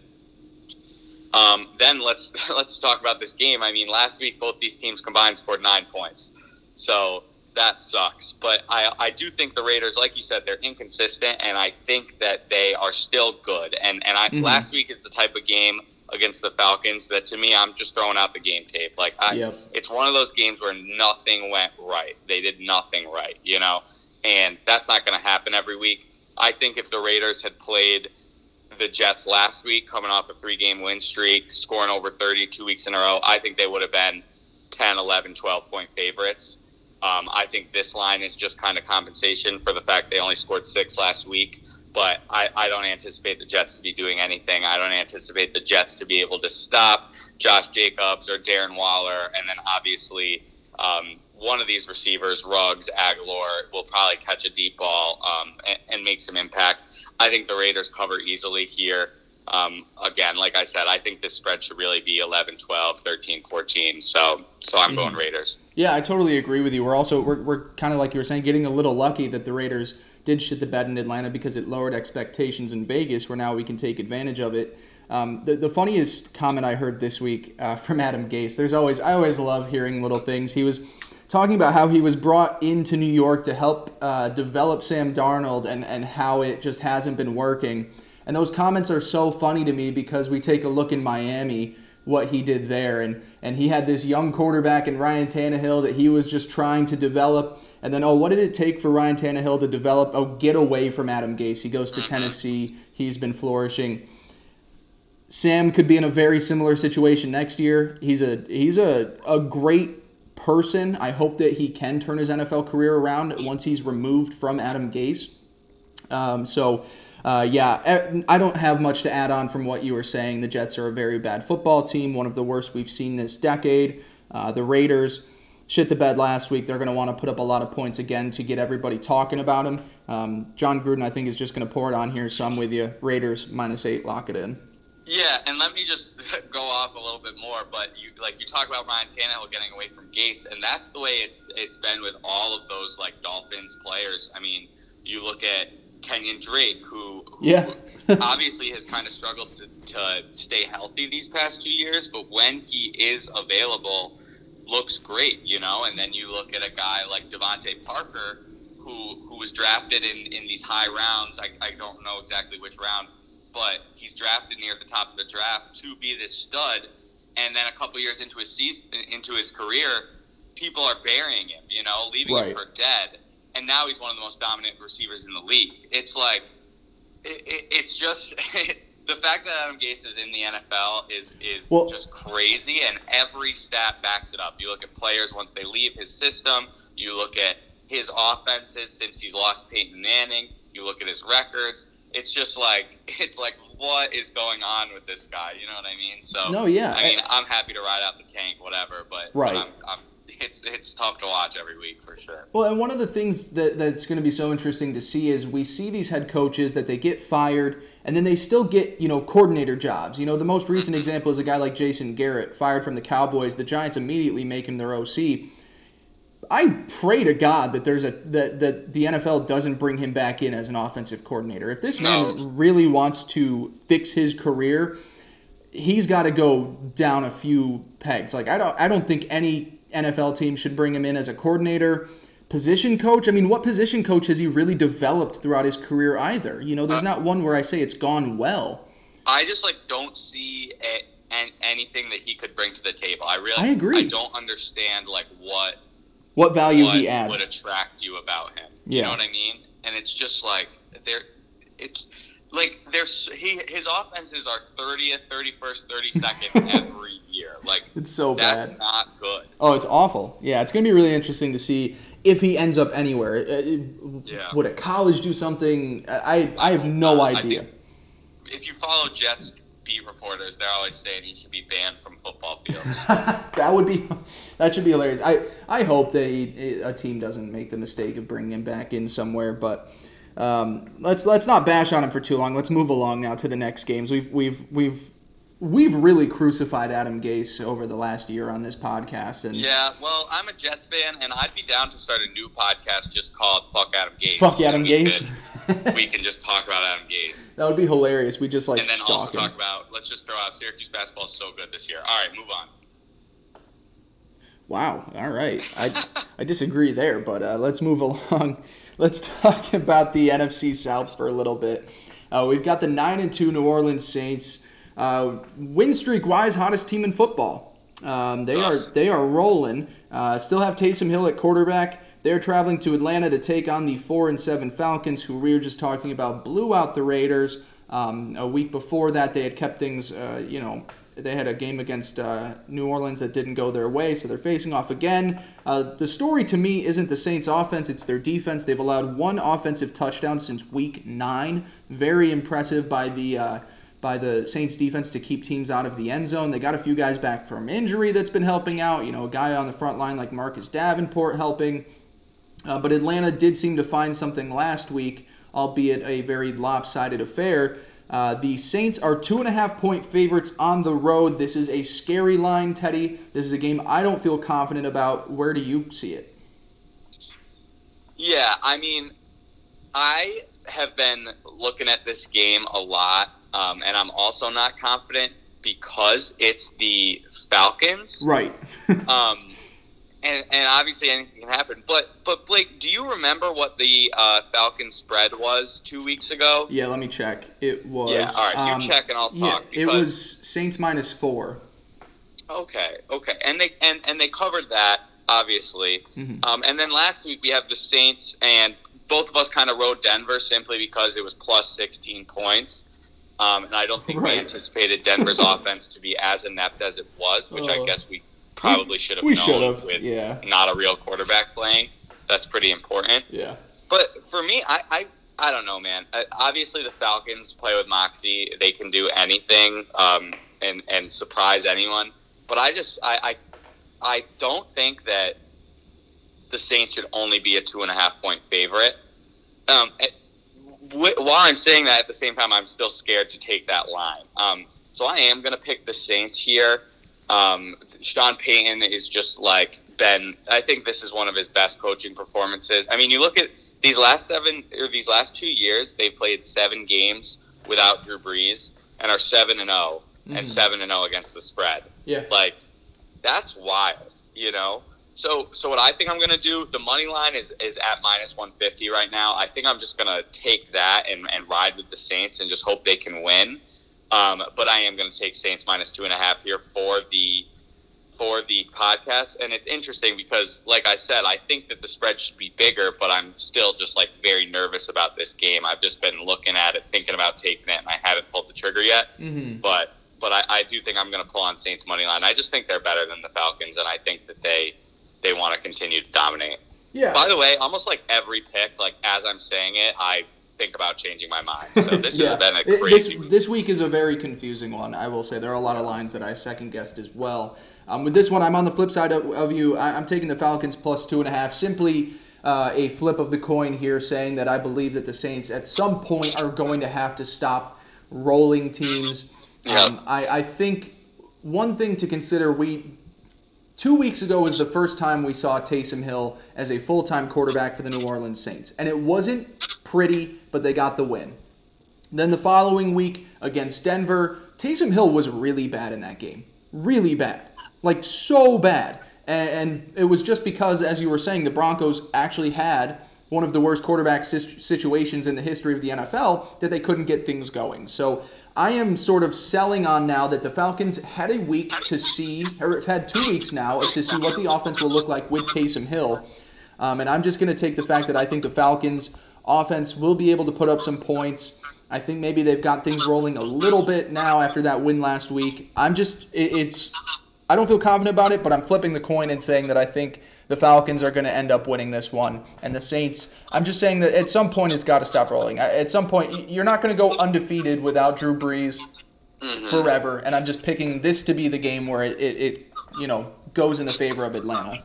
Um, then let's let's talk about this game. I mean, last week both these teams combined scored nine points, so that sucks. But I I do think the Raiders, like you said, they're inconsistent, and I think that they are still good. And and I Mhm. last week is the type of game against the Falcons that to me I'm just throwing out the game tape. Like I, Yep. it's one of those games where nothing went right. They did nothing right, you know, and that's not going to happen every week. I think if the Raiders had played the Jets last week, coming off a three game win streak, scoring over 30 two weeks in a row, I think they would have been 10, 11, 12 point favorites. Um, I think this line is just kind of compensation for the fact they only scored six last week. But I, I don't anticipate the Jets to be doing anything. I don't anticipate the Jets to be able to stop Josh Jacobs or Darren Waller. And then obviously, um, one of these receivers, Ruggs, Agholor, will probably catch a deep ball um, and, and make some impact. I think the Raiders cover easily here. Um, again, like I said, I think this spread should really be 11, 12, 13, 14. So, so I'm going Raiders. Yeah, I totally agree with you. We're also we're, we're kind of like you were saying, getting a little lucky that the Raiders did shit the bed in Atlanta because it lowered expectations in Vegas, where now we can take advantage of it. Um, the, the funniest comment I heard this week uh, from Adam Gase. There's always I always love hearing little things. He was talking about how he was brought into New York to help uh, develop Sam Darnold and and how it just hasn't been working. And those comments are so funny to me because we take a look in Miami what he did there. And, and he had this young quarterback in Ryan Tannehill that he was just trying to develop. And then, oh, what did it take for Ryan Tannehill to develop? Oh, get away from Adam Gase. He goes to Tennessee. He's been flourishing. Sam could be in a very similar situation next year. He's a he's a, a great person. I hope that he can turn his NFL career around once he's removed from Adam Gase. Um, so, uh, yeah, I don't have much to add on from what you were saying. The Jets are a very bad football team, one of the worst we've seen this decade. Uh, the Raiders shit the bed last week. They're going to want to put up a lot of points again to get everybody talking about them. Um, Jon Gruden, I think, is just going to pour it on here. So I'm with you. Raiders minus eight, lock it in. Yeah, and let me just go off a little bit more. But you like you talk about Ryan Tannehill getting away from Gase, and that's the way it's it's been with all of those like Dolphins players. I mean, you look at Kenyan Drake, who, who Yeah. obviously has kind of struggled to, to stay healthy these past two years, but when he is available, looks great, you know. And then you look at a guy like DeVante Parker, who who was drafted in in these high rounds. I, I don't know exactly which round, but he's drafted near the top of the draft to be this stud. And then a couple years into his season, into his career, people are burying him, you know, leaving Right. him for dead. And now he's one of the most dominant receivers in the league. It's like, it, it, it's just, the fact that Adam Gase is in the NFL is is Well- just crazy, and every stat backs it up. You look at players once they leave his system. You look at his offenses since he's lost Peyton Manning. You look at his records. It's just like it's like what is going on with this guy? You know what I mean? So No, yeah, I mean, I'm happy to ride out the tank, whatever. But but Right. I'm, I'm, it's it's tough to watch every week for sure. Well, and one of the things that, that's going to be so interesting to see is we see these head coaches that they get fired and then they still get, you know, coordinator jobs. You know, the most recent mm-hmm. example is a guy like Jason Garrett, fired from the Cowboys. The Giants immediately make him their OC. I pray to God that there's a that, that the NFL doesn't bring him back in as an offensive coordinator. If this man really wants to fix his career, he's got to go down a few pegs. Like I don't I don't think any NFL team should bring him in as a coordinator. Position coach, I mean, what position coach has he really developed throughout his career either? You know, there's uh, not one where I say it's gone well. I just like don't see a, an, anything that he could bring to the table. I really, I agree. I don't understand like what What value what he adds would attract you about him. Yeah. You know what I mean? And it's just like there, it's like there's he his offenses are thirtieth, thirty first, thirty second every year. Like It's so that's bad. not good. Oh, it's awful. Yeah, it's going to be really interesting to see if he ends up anywhere. Uh, Yeah. Would a college do something? I I have no I idea. If you follow Jets beat reporters, they're always saying he should be banned from football fields. that would be that should be hilarious. I I hope that he, a team doesn't make the mistake of bringing him back in somewhere, but um, let's let's not bash on him for too long. Let's move along now to the next games. We've we've we've we've really crucified Adam Gase over the last year on this podcast, and Yeah, well, I'm a Jets fan, and I'd be down to start a new podcast just called "Fuck Adam Gase." Fuck Adam we Gase. could- we can just talk about Adam Gase, that would be hilarious. We just like and then also him. talk about. Let's just throw out Syracuse basketball is so good this year. All right, move on. Wow. All right. I, I disagree there, but uh, let's move along. Let's talk about the NFC South for a little bit. Uh, we've got the nine and two New Orleans Saints, uh, win streak wise, hottest team in football. Um, they are they are rolling. Uh, still have Taysom Hill at quarterback. They're traveling to Atlanta to take on the four and seven Falcons, who we were just talking about blew out the Raiders. Um, a week before that, they had kept things, uh, you know, they had a game against uh, New Orleans that didn't go their way, so they're facing off again. Uh, the story to me isn't the Saints' offense; it's their defense. They've allowed one offensive touchdown since Week Nine. Very impressive by the uh, by the Saints defense to keep teams out of the end zone. They got a few guys back from injury that's been helping out. You know, a guy on the front line like Marcus Davenport helping. Uh, but Atlanta did seem to find something last week, albeit a very lopsided affair. Uh, the Saints are two and a half point favorites on the road. This is a scary line, Teddy. This is a game I don't feel confident about. Where do you see it? Yeah, I mean, I have been looking at this game a lot, um, and I'm also not confident because it's the Falcons. Right. Um, and, and obviously anything can happen. But but Blake, do you remember what the uh, Falcons spread was two weeks ago? yeah, let me check. It was. Yeah, all right, you um, check and I'll talk. Yeah, talk, it was Saints minus four. Okay, okay, and they and, and they covered that obviously. Mhm. Um, and then last week we have the Saints, and both of us kind of rode Denver simply because it was plus 16 points. Um, and I don't think we anticipated Denver's offense to be as inept as it was, which I Uh, guess we probably should have we known should've, with yeah. not a real quarterback playing. That's pretty important. Yeah. But for me, I, I, I don't know, man. Obviously, the Falcons play with Moxie. They can do anything um, and and surprise anyone. But I just I, I I don't think that the Saints should only be a two and a half point favorite. Um, it- wh- while I'm saying that, at the same time, I'm still scared to take that line. Um, so I am going to pick the Saints here. Um, Sean Payton is just like been. I think this is one of his best coaching performances. I mean, you look at these last seven or these last two years, they've played seven games without Drew Brees and are seven and zero Mhm. and seven and zero against the spread. Yeah. Like that's wild, you know. So so what I think I'm gonna do, the money line is is at minus 150 right now. I think I'm just gonna take that and, and ride with the Saints and just hope they can win. Um, but I am gonna take Saints minus two and a half here for the for the podcast, and it's interesting because, like I said, I think that the spread should be bigger, but I'm still just like very nervous about this game. I've just been looking at it, thinking about taking it, and I haven't pulled the trigger yet. Mm-hmm. But but I, I do think I'm going to pull on Saints money line. I just think they're better than the Falcons, and I think that they they want to continue to dominate. Yeah. By the way, almost like every pick, like as I'm saying it, I think about changing my mind. So this yeah. has been a crazy. This, this week is a very confusing one. I will say there are a lot of lines that I second guessed as well. Um, with this one, I'm on the flip side of, of you. I, I'm taking the Falcons plus two and a half. Simply uh, a flip of the coin here, saying that I believe that the Saints at some point are going to have to stop rolling teams. Yeah. Um, I, I think one thing to consider we two weeks ago was the first time we saw Taysom Hill as a full time quarterback for the New Orleans Saints. And it wasn't pretty, but they got the win. Then the following week against Denver, Taysom Hill was really bad in that game. Really bad. Like, so bad. And, it was just because, as you were saying, the Broncos actually had one of the worst quarterback situations in the history of the NFL that they couldn't get things going. So I am sort of selling on now that the Falcons had a week to see, or have had two weeks now to see what the offense will look like with Taysom Hill. Um, and I'm just going to take the fact that I think the Falcons offense will be able to put up some points. I think maybe they've got things rolling a little bit now after that win last week. I'm just, it, it's, I don't feel confident about it, but I'm flipping the coin and saying that I think the Falcons are going to end up winning this one. And the Saints, I'm just saying that at some point it's got to stop rolling. At some point, you're not going to go undefeated without Drew Brees mm-hmm. forever. And I'm just picking this to be the game where it, it, it you know, goes in the favor of Atlanta.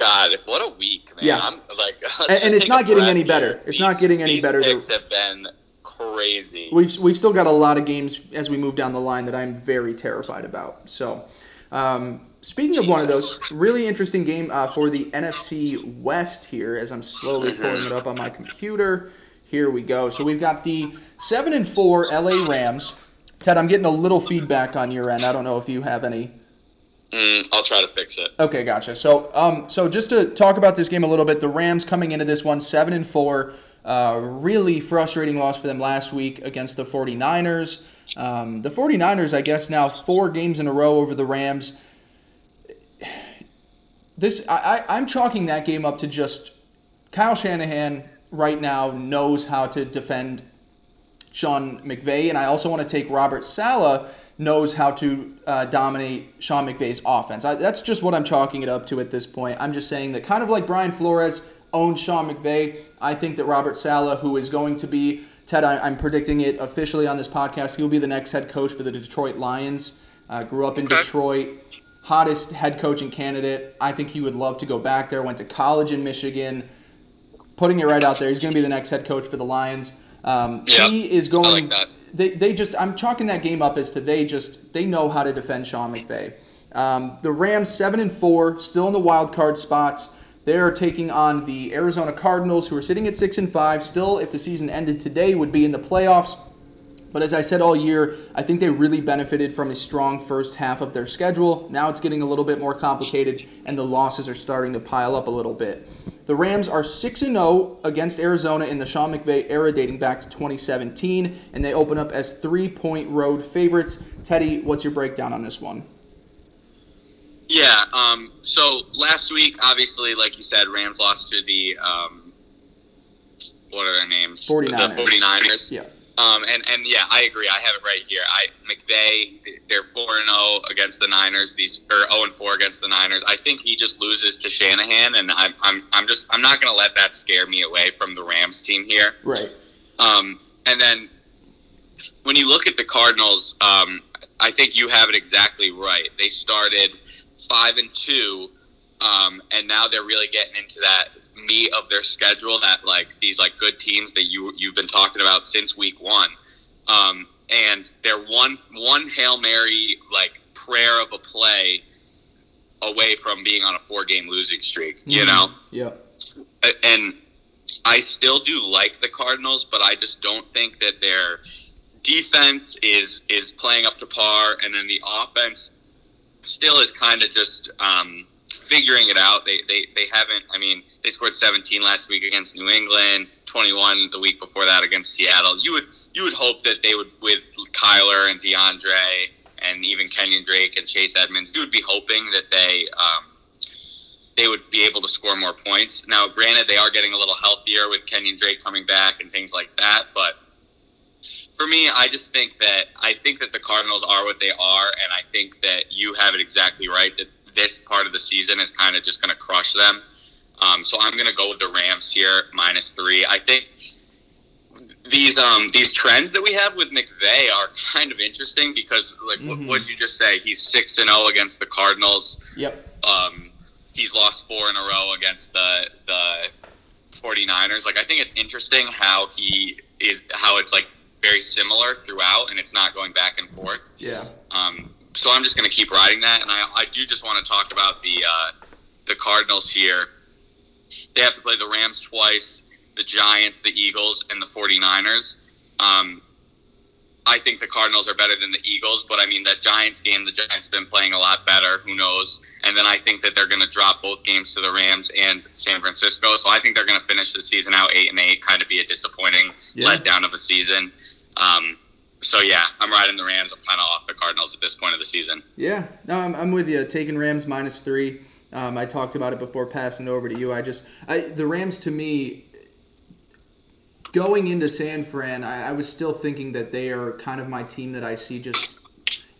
God, what a week, man! Yeah. I'm like, And- and it's not getting any better. It's These- not getting any these better. Picks have been crazy. We've we've still got a lot of games as we move down the line that I'm very terrified about. So, um, speaking of one of those, really interesting game uh, for the NFC West here. As I'm slowly pulling it up on my computer, here we go. So we've got the seven and four LA Rams. Ted, I'm getting a little feedback on your end. I don't know if you have any. Mm, I'll try to fix it. Okay, gotcha. So, um, so just to talk about this game a little bit, the Rams coming into this one seven and four. Uh, really frustrating loss for them last week against the 49ers. Um, the 49ers, I guess, now four games in a row over the Rams. This I, I, I'm chalking that game up to just Kyle Shanahan right now knows how to defend Sean McVay, and I also want to take Robert Saleh knows how to uh, dominate Sean McVay's offense. I, that's just what I'm chalking it up to at this point. I'm just saying that kind of like Brian Flores owns Sean McVay, I think that Robert Saleh, who is going to be Ted, I, I'm predicting it officially on this podcast. He'll be the next head coach for the Detroit Lions. Uh, grew up in Detroit, hottest head coaching candidate. I think he would love to go back there. Went to college in Michigan putting it right out there. He's going to be the next head coach for the Lions. Um, Yeah, he is going. like. They, they just I'm chalking that game up as to they just they know how to defend Sean McVay. Um, the Rams seven and four, still in the wild card spots. They are taking on the Arizona Cardinals, who are sitting at six and five. Still, if the season ended today, would be in the playoffs. But as I said all year, I think they really benefited from a strong first half of their schedule. Now it's getting a little bit more complicated, and the losses are starting to pile up a little bit. The Rams are 6 0 against Arizona in the Sean McVay era dating back to 2017, and they open up as three point road favorites. Teddy, what's your breakdown on this one? Yeah. Um, so last week, obviously, like you said, Rams lost to the um, what are their names? 49ers. The 49ers. Yeah. Um, and, and yeah, I agree. I have it right here. I McVay, they're four and zero against the Niners. These or zero and four against the Niners. I think he just loses to Shanahan, and I'm I'm I'm just I'm not going to let that scare me away from the Rams team here. Right. Um, and then when you look at the Cardinals, um, I think you have it exactly right. They started five and two, um, and now they're really getting into that meat of their schedule. That like these like good teams that you you've been talking about since week one, um, and they're one one hail mary like prayer of a play away from being on a four game losing streak. You know Yeah. and I still do like the Cardinals, but I just don't think that their defense is is playing up to par, and then the offense still is kind of just um, figuring it out. They, they they haven't. I mean, they scored 17 last week against New England, 21 the week before that against Seattle. You would you would hope that they would with Kyler and DeAndre and even Kenyan Drake and Chase Edmonds, you would be hoping that they um, they would be able to score more points. Now, granted, they are getting a little healthier with Kenyan Drake coming back and things like that, but for me, I just think that I think that the Cardinals are what they are, and I think that you have it exactly right that this part of the season is kind of just going to crush them. Um, so I'm going to go with the Rams here, minus three. I think these um these trends that we have with McVay are kind of interesting because like mm-hmm. what did you just say? He's six and zero oh against the Cardinals. Yep. Um, he's lost four in a row against the the 49ers. Like I think it's interesting how he is how it's like very similar throughout and it's not going back and forth. Yeah. Um, so I'm just going to keep riding that, and I, I do just want to talk about the uh, the Cardinals here. They have to play the Rams twice the Giants, the Eagles, and the 49ers. Um, I think the Cardinals are better than the Eagles, but I mean that Giants game, the Giants have been playing a lot better. Who knows? And then I think that they're going to drop both games to the Rams and San Francisco. So I think they're going to finish the season out eight and eight. Kind of be a disappointing yeah. letdown of a season. Um, so yeah, I'm riding the Rams. I'm kind of off the Cardinals at this point of the season. Yeah, no, I'm, I'm with you. Taking Rams minus three. Um, I talked about it before passing it over to you. I just I, the Rams to me going into San Fran, I, I, was still thinking that they are kind of my team that I see just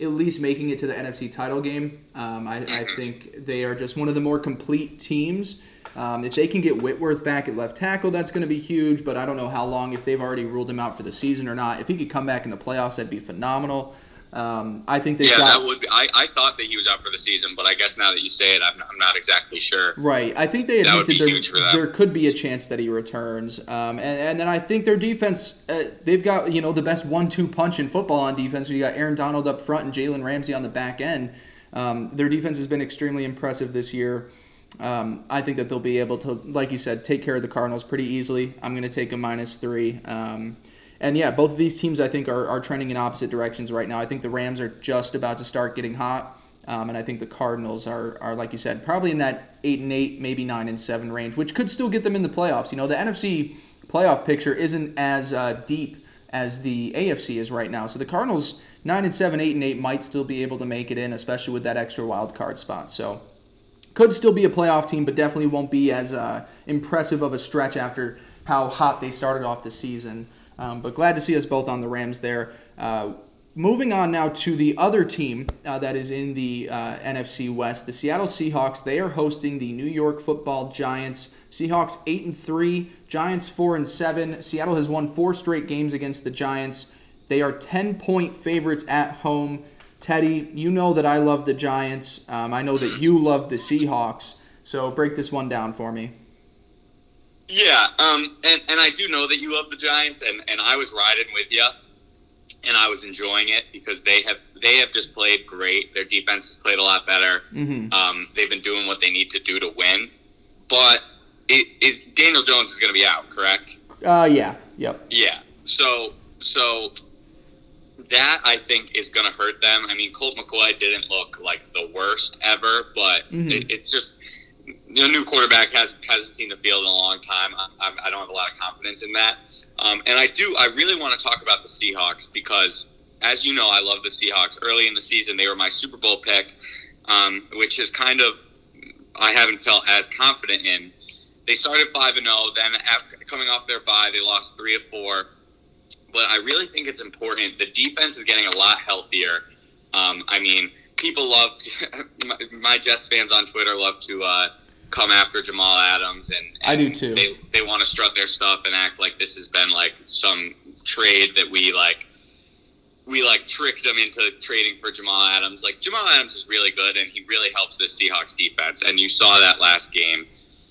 at least making it to the NFC title game. Um, I, I, think they are just one of the more complete teams. Um, if they can get Whitworth back at left tackle, that's going to be huge, but I don't know how long, if they've already ruled him out for the season or not. If he could come back in the playoffs, that'd be phenomenal. Um, I think they. Yeah, got, that would. Be, I, I thought that he was out for the season, but I guess now that you say it, I'm, I'm not exactly sure. Right. I think they admitted there, there could be a chance that he returns, um, and, and then I think their defense. Uh, they've got you know the best one-two punch in football on defense. You got Aaron Donald up front and Jalen Ramsey on the back end. Um, their defense has been extremely impressive this year. Um, I think that they'll be able to, like you said, take care of the Cardinals pretty easily. I'm going to take a minus three. Um, and yeah, both of these teams I think are, are trending in opposite directions right now. I think the Rams are just about to start getting hot. Um, and I think the Cardinals are, are, like you said, probably in that eight and eight, maybe nine and seven range, which could still get them in the playoffs. You know, the NFC playoff picture isn't as uh, deep as the AFC is right now. So the Cardinals nine and seven, eight and eight might still be able to make it in, especially with that extra wild card spot. So could still be a playoff team, but definitely won't be as uh, impressive of a stretch after how hot they started off the season. Um, but glad to see us both on the Rams there. Uh, moving on now to the other team uh, that is in the uh, NFC West, the Seattle Seahawks. They are hosting the New York Football Giants. Seahawks eight and three, Giants four and seven. Seattle has won four straight games against the Giants. They are ten point favorites at home. Teddy, you know that I love the Giants. Um, I know that you love the Seahawks. So break this one down for me. Yeah, um, and and I do know that you love the Giants, and and I was riding with you, and I was enjoying it because they have they have just played great. Their defense has played a lot better. Mm-hmm. Um, they've been doing what they need to do to win, but it is Daniel Jones is going to be out, correct? Uh, yeah, yep. Yeah. So so that I think is going to hurt them. I mean, Colt McCoy didn't look like the worst ever, but mm-hmm. it, it's just the new quarterback has hasn't seen the field in a long time. I, I don't have a lot of confidence in that. Um, and I do. I really want to talk about the Seahawks because, as you know, I love the Seahawks. Early in the season, they were my Super Bowl pick, um, which is kind of I haven't felt as confident in. They started five and zero. Oh, then after coming off their bye, they lost three of four. But I really think it's important. The defense is getting a lot healthier. Um, I mean, people love to, my Jets fans on Twitter love to uh, come after Jamal Adams, and, and I do too. They, they want to strut their stuff and act like this has been like some trade that we like. We like tricked them into trading for Jamal Adams. Like Jamal Adams is really good, and he really helps this Seahawks defense. And you saw that last game.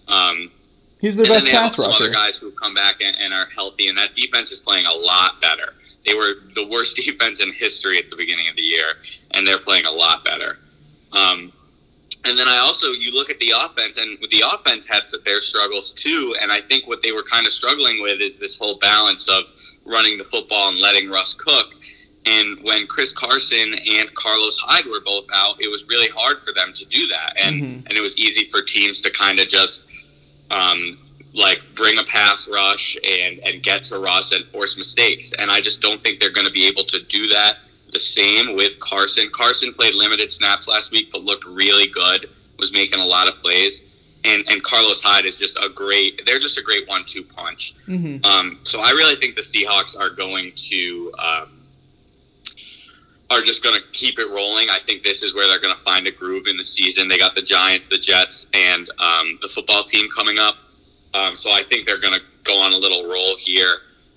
Um, He's the best pass rusher. Some other guys who've come back and, and are healthy, and that defense is playing a lot better. They were the worst defense in history at the beginning of the year, and they're playing a lot better. Um, and then I also you look at the offense, and the offense had their struggles too. And I think what they were kind of struggling with is this whole balance of running the football and letting Russ cook. And when Chris Carson and Carlos Hyde were both out, it was really hard for them to do that, and mm-hmm. and it was easy for teams to kind of just um, like bring a pass rush and and get to Russ and force mistakes. And I just don't think they're going to be able to do that the same with Carson. Carson played limited snaps last week, but looked really good. Was making a lot of plays, and and Carlos Hyde is just a great. They're just a great one-two punch. Mm-hmm. Um, so I really think the Seahawks are going to. Um, are just going to keep it rolling. I think this is where they're going to find a groove in the season. They got the Giants, the Jets, and um, the football team coming up. Um, so I think they're going to go on a little roll here.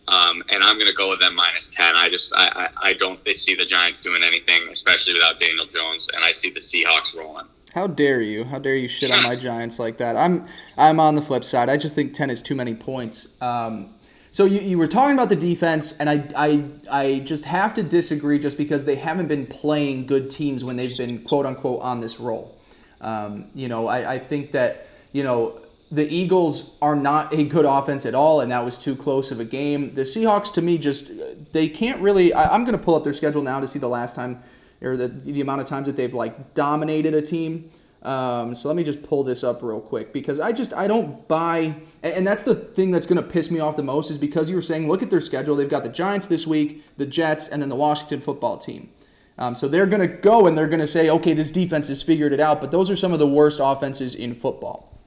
Um, and I'm going to go with them minus 10. I just, I, I, I don't see the Giants doing anything, especially without Daniel Jones. And I see the Seahawks rolling. How dare you? How dare you shit on my Giants like that? I'm I'm on the flip side. I just think ten is too many points. Um, so you, you were talking about the defense, and I, I I just have to disagree just because they haven't been playing good teams when they've been quote unquote on this roll. Um, you know, I, I think that you know the Eagles are not a good offense at all, and that was too close of a game. The Seahawks, to me, just they can't really. I, am going to pull up their schedule now to see the last time or the the amount of times that they've like dominated a team. Um, so let me just pull this up real quick because I just I don't buy, and that's the thing that's going to piss me off the most is because you were saying look at their schedule. They've got the Giants this week, the Jets, and then the Washington Football Team. Um, so they're going to go and they're going to say, okay, this defense has figured it out. But those are some of the worst offenses in football.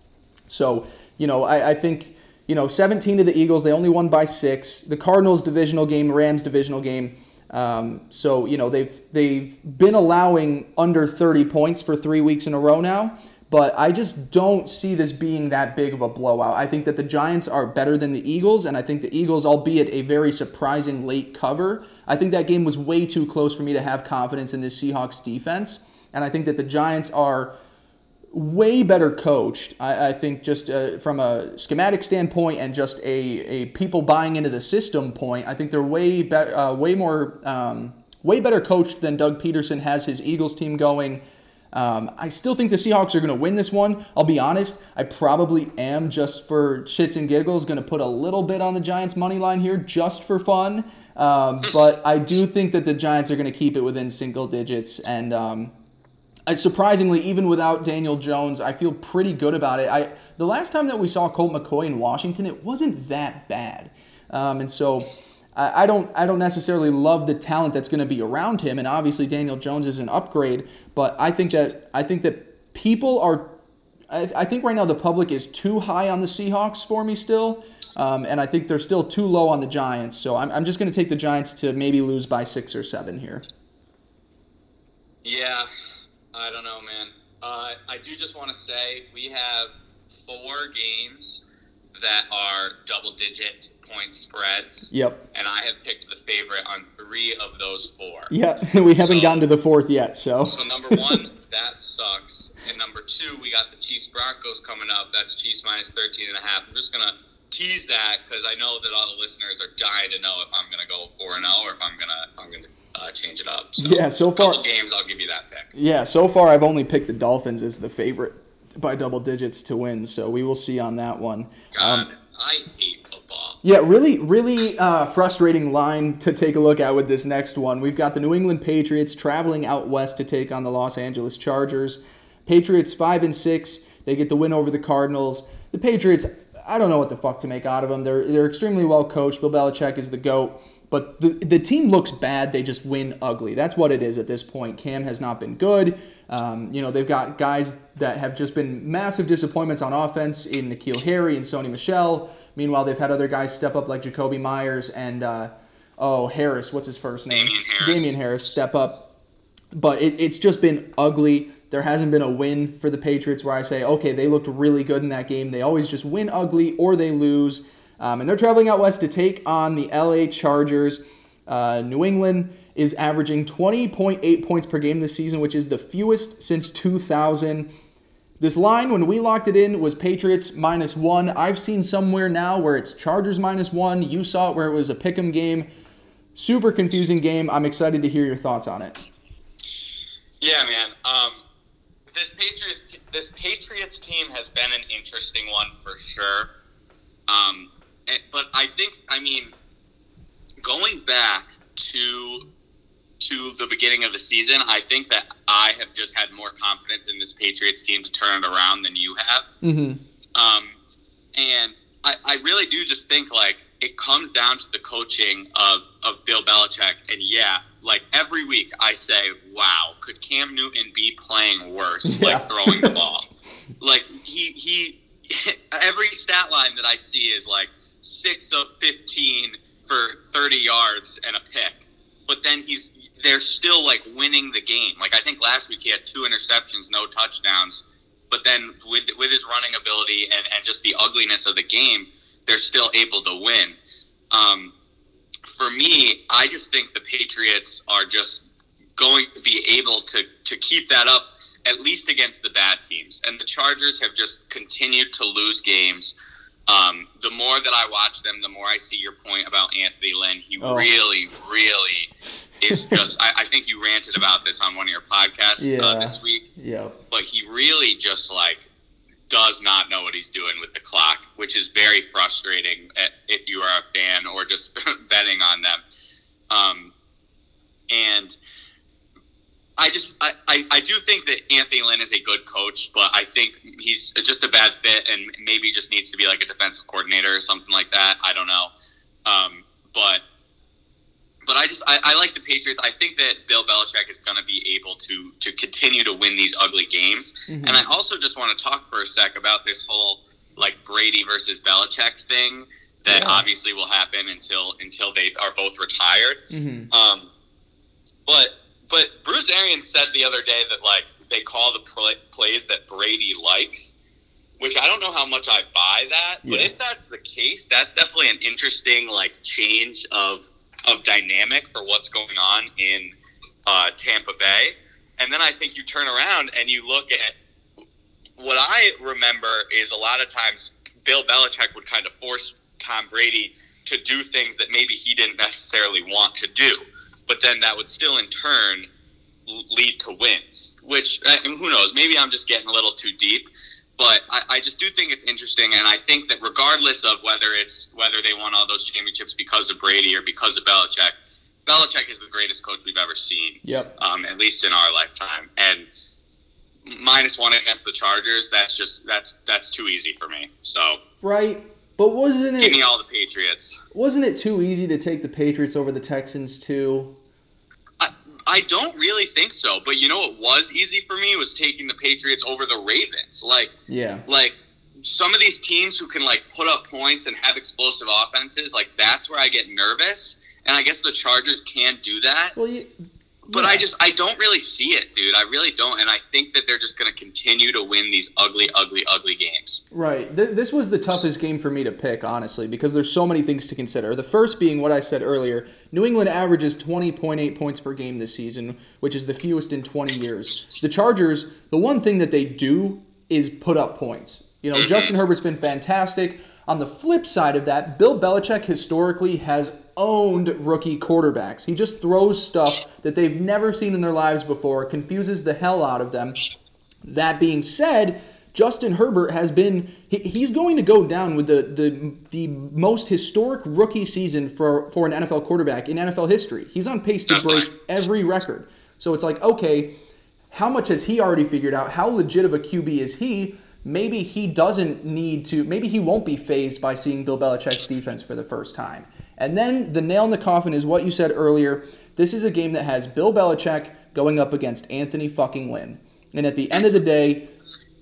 So, you know, I, I think, you know, 17 to the Eagles, they only won by six. The Cardinals divisional game, Rams divisional game. Um, so, you know, they've they've been allowing under 30 points for three weeks in a row now. But I just don't see this being that big of a blowout. I think that the Giants are better than the Eagles, and I think the Eagles, albeit a very surprising late cover, I think that game was way too close for me to have confidence in this Seahawks defense. And I think that the Giants are way better coached. I, I think just uh, from a schematic standpoint and just a, a people buying into the system point, I think they're way better, uh, way more, um, way better coached than Doug Pederson has his Eagles team going. Um, I still think the Seahawks are going to win this one. I'll be honest, I probably am just for shits and giggles going to put a little bit on the Giants money line here just for fun. Um, but I do think that the Giants are going to keep it within single digits and. Surprisingly, even without Daniel Jones, I feel pretty good about it. I the last time that we saw Colt McCoy in Washington, it wasn't that bad, um, and so I, I don't I don't necessarily love the talent that's going to be around him, and obviously Daniel Jones is an upgrade. But I think that I think that people are. I, I think right now the public is too high on the Seahawks for me still. Um, and I think they're still too low on the Giants. So I'm, I'm just going to take the Giants to maybe lose by six or seven here. Yeah, I don't know, man. Uh, I do just want to say we have four games that are double-digit point spreads. Yep. And I have picked the favorite on three of those four. Yeah, we haven't so, gotten to the fourth yet, so. So number one, that sucks. And number two, we got the Chiefs Broncos coming up. That's Chiefs minus 13 and a half. I'm just gonna tease that because I know that all the listeners are dying to know if I'm gonna go four and zero oh or if I'm gonna if I'm gonna uh, change it up. So, yeah, so far games I'll give you that pick. Yeah, so far I've only picked the Dolphins as the favorite by double digits to win. So we will see on that one. God, um, I hate football. Yeah, really, really uh, frustrating line to take a look at with this next one. We've got the New England Patriots traveling out west to take on the Los Angeles Chargers. Patriots five and six. They get the win over the Cardinals. The Patriots, I don't know what the fuck to make out of them. They're they're extremely well coached. Bill Belichick is the goat. But the, the team looks bad. They just win ugly. That's what it is at this point. Cam has not been good. Um, you know, they've got guys that have just been massive disappointments on offense in N'Keal Harry and Sony Michel. Meanwhile, they've had other guys step up like Jakobi Meyers and, uh, oh, Harris. What's his first name? Damien Harris. Harris step up. But it, it's just been ugly. There hasn't been a win for the Patriots where I say, okay, they looked really good in that game. They always just win ugly or they lose. Um, and they're traveling out west to take on the LA Chargers. Uh, New England is averaging 20.8 points per game this season, which is the fewest since 2000. This line, when we locked it in, was Patriots minus one. I've seen somewhere now where it's Chargers minus one. You saw it where it was a pick 'em game. Super confusing game. I'm excited to hear your thoughts on it. Yeah, man. Um, this Patriots this Patriots team has been an interesting one for sure. Um, but I think, I mean, going back to to the beginning of the season, I think that I have just had more confidence in this Patriots team to turn it around than you have. Mm-hmm. Um, and I, I really do just think like it comes down to the coaching of, of Bill Belichick. And yeah, like every week I say, "Wow, could Cam Newton be playing worse, Yeah. like throwing the ball?" like he he every stat line that I see is like six of fifteen for thirty yards and a pick, but then he's they're still like winning the game. Like I think last week he had two interceptions, no touchdowns, but then with with his running ability and and just the ugliness of the game, they're still able to win. Um, for me, I just think the Patriots are just going to be able to to keep that up at least against the bad teams. And the Chargers have just continued to lose games. Um, the more that I watch them, the more I see your point about Anthony Lynn. He Oh. really, really is just. I, I think you ranted about this on one of your podcasts Yeah. uh, this week, Yep. but he really just like does not know what he's doing with the clock, which is very frustrating eh, if you are a fan or just betting on them. Um, and I just I, I, I do think that Anthony Lynn is a good coach, but I think he's just a bad fit and maybe just needs to be like a defensive coordinator or something like that. I don't know. Um, but but I just I, I like the Patriots. I think that Bill Belichick is going to be able to to continue to win these ugly games. Mhm. And I also just want to talk for a sec about this whole like Brady versus Belichick thing that Yeah. obviously will happen until until they are both retired. hmm Um, but but Bruce Arians said the other day that like they call the pl- plays that Brady likes, which I don't know how much I buy that. But if that's the case, that's definitely an interesting like change of of dynamic for what's going on in uh, Tampa Bay. And then I think you turn around and you look at what I remember is a lot of times Bill Belichick would kind of force Tom Brady to do things that maybe he didn't necessarily want to do, but then that would still in turn lead to wins. Which who knows? Maybe I'm just getting a little too deep, but I, I just do think it's interesting, and I think that regardless of whether it's whether they won all those championships because of Brady or because of Belichick, Belichick is the greatest coach we've ever seen Yep. um, at least in our lifetime. And minus one against the Chargers, that's just that's that's too easy for me. So Right. But wasn't give me it all the Patriots. wasn't it too easy to take the Patriots over the Texans too? I, I don't really think so, but you know what was easy for me was taking the Patriots over the Ravens. Like Yeah. like some of these teams who can like put up points and have explosive offenses, like that's where I get nervous. And I guess the Chargers can't do that. Well, you, But yeah. I just I don't really see it, dude. I really don't, and I think that they're just going to continue to win these ugly, ugly, ugly games. Right. Th- this was the toughest game for me to pick, honestly, because there's so many things to consider. The first being what I said earlier New England averages 20.8 points per game this season, which is the fewest in 20 years. The Chargers, the one thing that they do is put up points. You know, mm-hmm. Justin Herbert's been fantastic. On the flip side of that, Bill Belichick historically has owned rookie quarterbacks. He just throws stuff that they've never seen in their lives before, confuses the hell out of them. That being said, Justin Herbert has been he, he's going to go down with the, the the most historic rookie season for for an NFL quarterback in NFL history. He's on pace to break every record. So it's like, okay, how much has he already figured out? How legit of a QB is he? Maybe he doesn't need to, maybe he won't be fazed by seeing Bill Belichick's defense for the first time. And then the nail in the coffin is what you said earlier. This is a game that has Bill Belichick going up against Anthony fucking Lynn. And at the end of the day,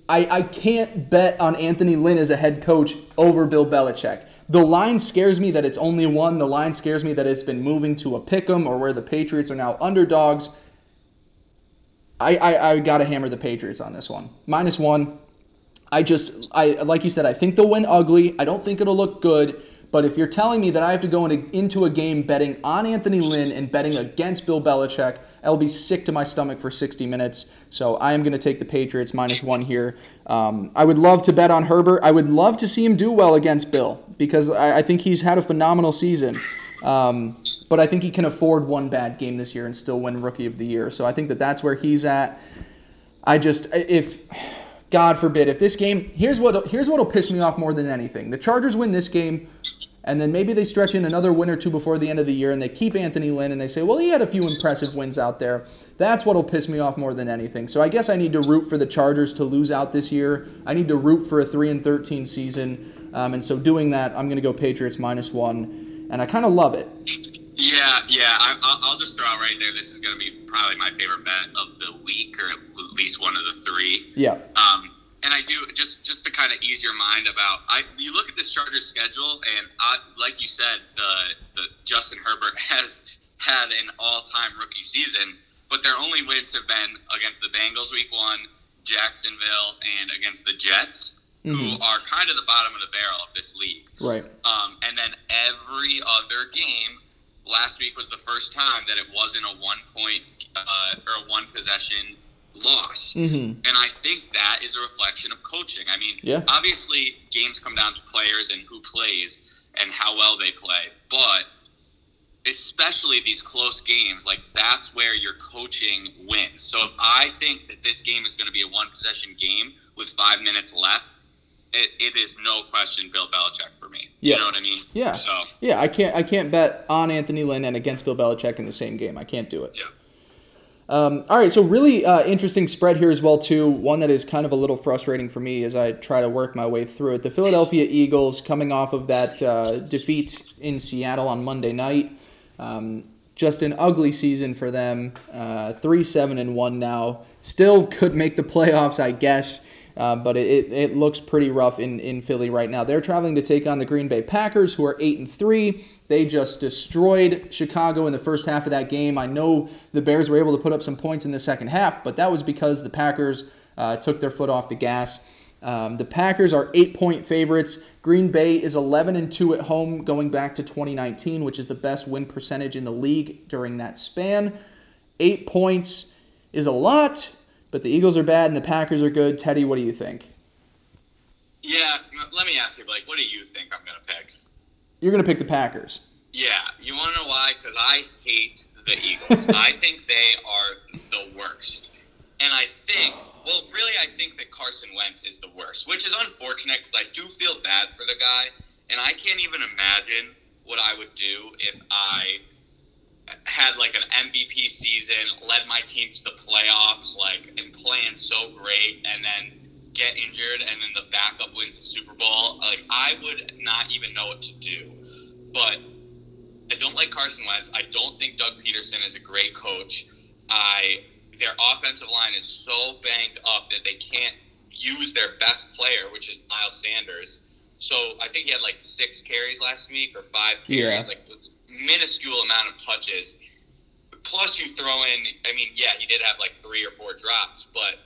I, I can't bet on Anthony Lynn as a head coach over Bill Belichick. The line scares me that it's only one. The line scares me that it's been moving to a pick 'em or where the Patriots are now underdogs. I, I, I got to hammer the Patriots on this one. Minus one. I just, I like you said, I think they'll win ugly. I don't think it'll look good. But if you're telling me that I have to go into, into a game betting on Anthony Lynn and betting against Bill Belichick, I'll be sick to my stomach for 60 minutes. So I am going to take the Patriots minus one here. Um, I would love to bet on Herbert. I would love to see him do well against Bill because I, I think he's had a phenomenal season. Um, but I think he can afford one bad game this year and still win Rookie of the Year. So I think that that's where he's at. I just if God forbid if this game here's what here's what'll piss me off more than anything. The Chargers win this game and then maybe they stretch in another win or two before the end of the year and they keep Anthony Lynn and they say, "Well, he had a few impressive wins out there." That's what'll piss me off more than anything. So I guess I need to root for the Chargers to lose out this year. I need to root for a 3 and 13 season. Um, and so doing that, I'm going to go Patriots minus 1 and I kind of love it. Yeah, yeah. I, I'll, I'll just throw out right there. This is going to be probably my favorite bet of the week, or at least one of the three. Yeah. Um, and I do just just to kind of ease your mind about I. You look at this Chargers schedule, and I, like you said, the the Justin Herbert has had an all time rookie season, but their only wins have been against the Bengals week one, Jacksonville, and against the Jets, who Mhm. are kind of the bottom of the barrel of this league. Right. Um, and then every other game, last week was the first time that it wasn't a one point uh, or a one loss. Mm-hmm. And I think that is a reflection of coaching. I mean, Yeah. obviously, games come down to players and who plays and how well they play. But especially these close games, like that's where your coaching wins. So if I think that this game is going to be a one possession game with five minutes left, it, it is no question Bill Belichick for me. Yeah. You know what I mean? Yeah. So, Yeah, I can't I can't bet on Anthony Lynn and against Bill Belichick in the same game. I can't do it. yeah. Um, all right, so really uh, interesting spread here as well too. One that is kind of a little frustrating for me as I try to work my way through it. The Philadelphia Eagles coming off of that uh, defeat in Seattle on Monday night. Um, just an ugly season for them. Uh, three seven and one now. Still could make the playoffs, I guess. Uh, but it, it, looks pretty rough in, in Philly right now. They're traveling to take on the Green Bay Packers, who are eight and three. They just destroyed Chicago in the first half of that game. I know the Bears were able to put up some points in the second half, but that was because the Packers uh, took their foot off the gas. Um, the Packers are eight point favorites. Green Bay is 11 and 2 at home going back to 2019, which is the best win percentage in the league during that span. Eight points is a lot, but the Eagles are bad and the Packers are good. Teddy, what do you think? Yeah. Let me ask you, Blake, what do you think I'm going to pick? You're going to pick the Packers. Yeah, you want to know why? Because I hate the Eagles. I think they are the worst. And I think, well, really, I think that Carson Wentz is the worst, which is unfortunate because I do feel bad for the guy. And I can't even imagine what I would do if I had like an MVP season, led my team to the playoffs, like, and playing so great, and then get injured, and then the backup wins the Super Bowl. Like, I would not even know what to do. But I don't like Carson Wentz. I don't think Doug Pederson is a great coach. I their offensive line is so banged up that they can't use their best player, which is Miles Sanders. So I think he had like six carries last week or five carries, Yeah. like minuscule amount of touches. Plus, you throw in. I mean, yeah, he did have like three or four drops, but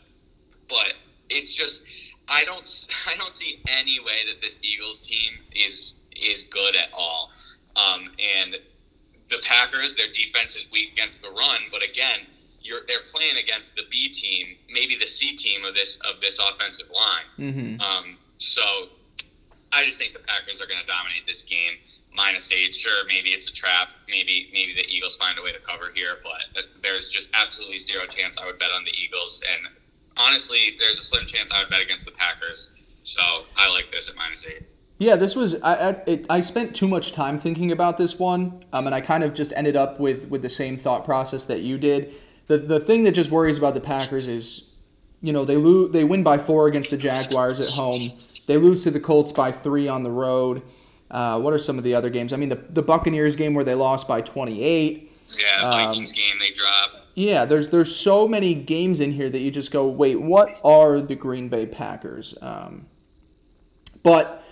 but it's just I don't I don't see any way that this Eagles team is is good at all. Um, and the Packers, their defense is weak against the run, but again, you're they're playing against the B team, maybe the C team of this of this offensive line. Mm-hmm. Um, so I just think the Packers are going to dominate this game. Minus eight, sure, maybe it's a trap. Maybe maybe the Eagles find a way to cover here, but there's just absolutely zero chance I would bet on the Eagles. And honestly, there's a slim chance I would bet against the Packers. So I like this at minus eight. Yeah, this was I I, it, I spent too much time thinking about this one, um, and I kind of just ended up with with the same thought process that you did. The the thing that just worries about the Packers is, you know, they lose they win by four against the Jaguars at home. They lose to the Colts by three on the road. Uh, what are some of the other games? I mean, the the Buccaneers game where they lost by twenty eight. Yeah, Um, Vikings game they drop. Yeah, there's there's so many games in here that you just go, wait, what are the Green Bay Packers? Um, but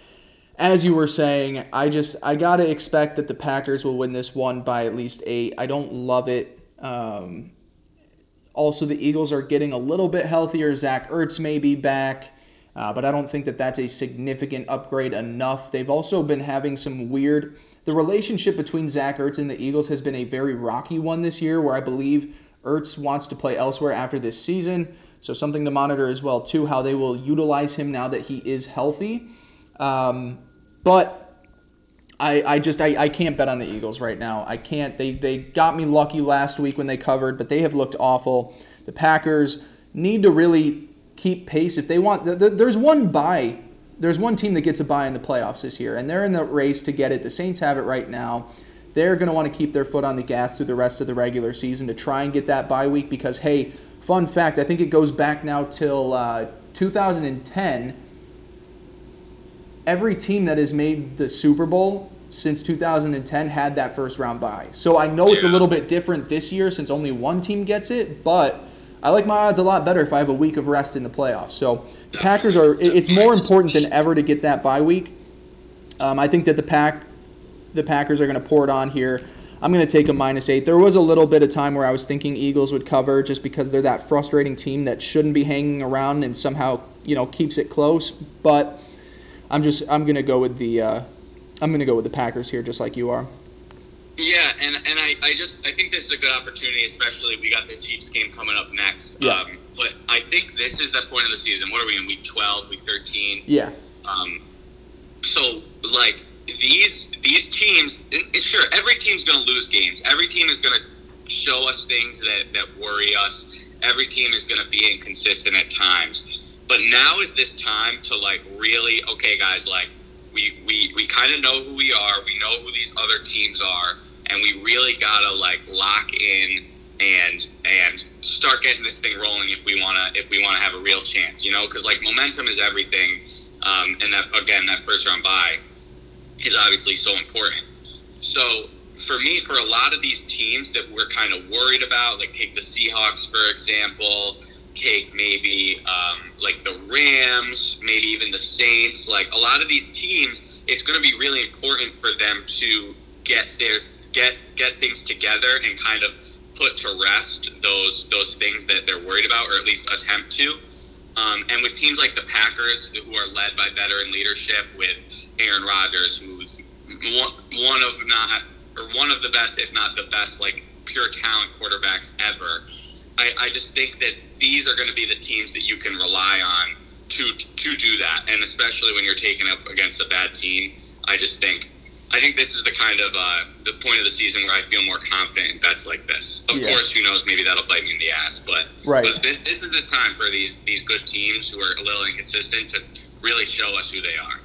as you were saying, I just I gotta expect that the Packers will win this one by at least eight. I don't love it. Um, also, the Eagles are getting a little bit healthier. Zach Ertz may be back, uh, but I don't think that that's a significant upgrade enough. They've also been having some weird. The relationship between Zach Ertz and the Eagles has been a very rocky one this year, where I believe Ertz wants to play elsewhere after this season. So something to monitor as well too, how they will utilize him now that he is healthy. Um, but I, I just I, I can't bet on the Eagles right now. I can't. They they got me lucky last week when they covered, but they have looked awful. The Packers need to really keep pace if they want. The, the, there's one bye. There's one team that gets a bye in the playoffs this year, and they're in the race to get it. The Saints have it right now. They're going to want to keep their foot on the gas through the rest of the regular season to try and get that bye week because hey, fun fact, I think it goes back now till uh, 2010 every team that has made the Super Bowl since 2010 had that first round bye. So I know it's a little bit different this year since only one team gets it, but I like my odds a lot better if I have a week of rest in the playoffs. So the Packers are. It's more important than ever to get that bye week. Um, I think that the pack, the Packers are going to pour it on here. I'm going to take a minus eight. There was a little bit of time where I was thinking Eagles would cover just because they're that frustrating team that shouldn't be hanging around and somehow you know keeps it close. But I'm just I'm going to go with the uh, I'm going to go with the Packers here, just like you are. Yeah, and and I, I just I think this is a good opportunity, especially we got the Chiefs game coming up next. Yeah. Um, but I think this is that point of the season. What are we in week twelve, week thirteen? Yeah, Um, so like these these teams, sure, every team's going to lose games. Every team is going to show us things that that worry us. Every team is going to be inconsistent at times. But now is this time to like really okay, guys. Like we we we kind of know who we are. We know who these other teams are, and we really gotta like lock in and and start getting this thing rolling if we wanna if we wanna have a real chance. You know, because like momentum is everything. Um, and that again, that first round bye is obviously so important. So for me, for a lot of these teams that we're kind of worried about, like take the Seahawks for example, take maybe um, like the Rams, maybe even the Saints. Like a lot of these teams, it's going to be really important for them to get their get get things together and kind of put to rest those those things that they're worried about, or at least attempt to. Um, and with teams like the Packers, who are led by veteran leadership, with Aaron Rodgers, who's one, one of not or one of the best, if not the best, like pure talent quarterbacks ever. I, I just think that these are going to be the teams that you can rely on to to do that, and especially when you're taking up against a bad team. I just think I think this is the kind of uh, the point of the season where I feel more confident in bets like this. Of Yeah. course, who knows? Maybe that'll bite me in the ass, but Right. But this this is this time for these these good teams who are a little inconsistent to really show us who they are.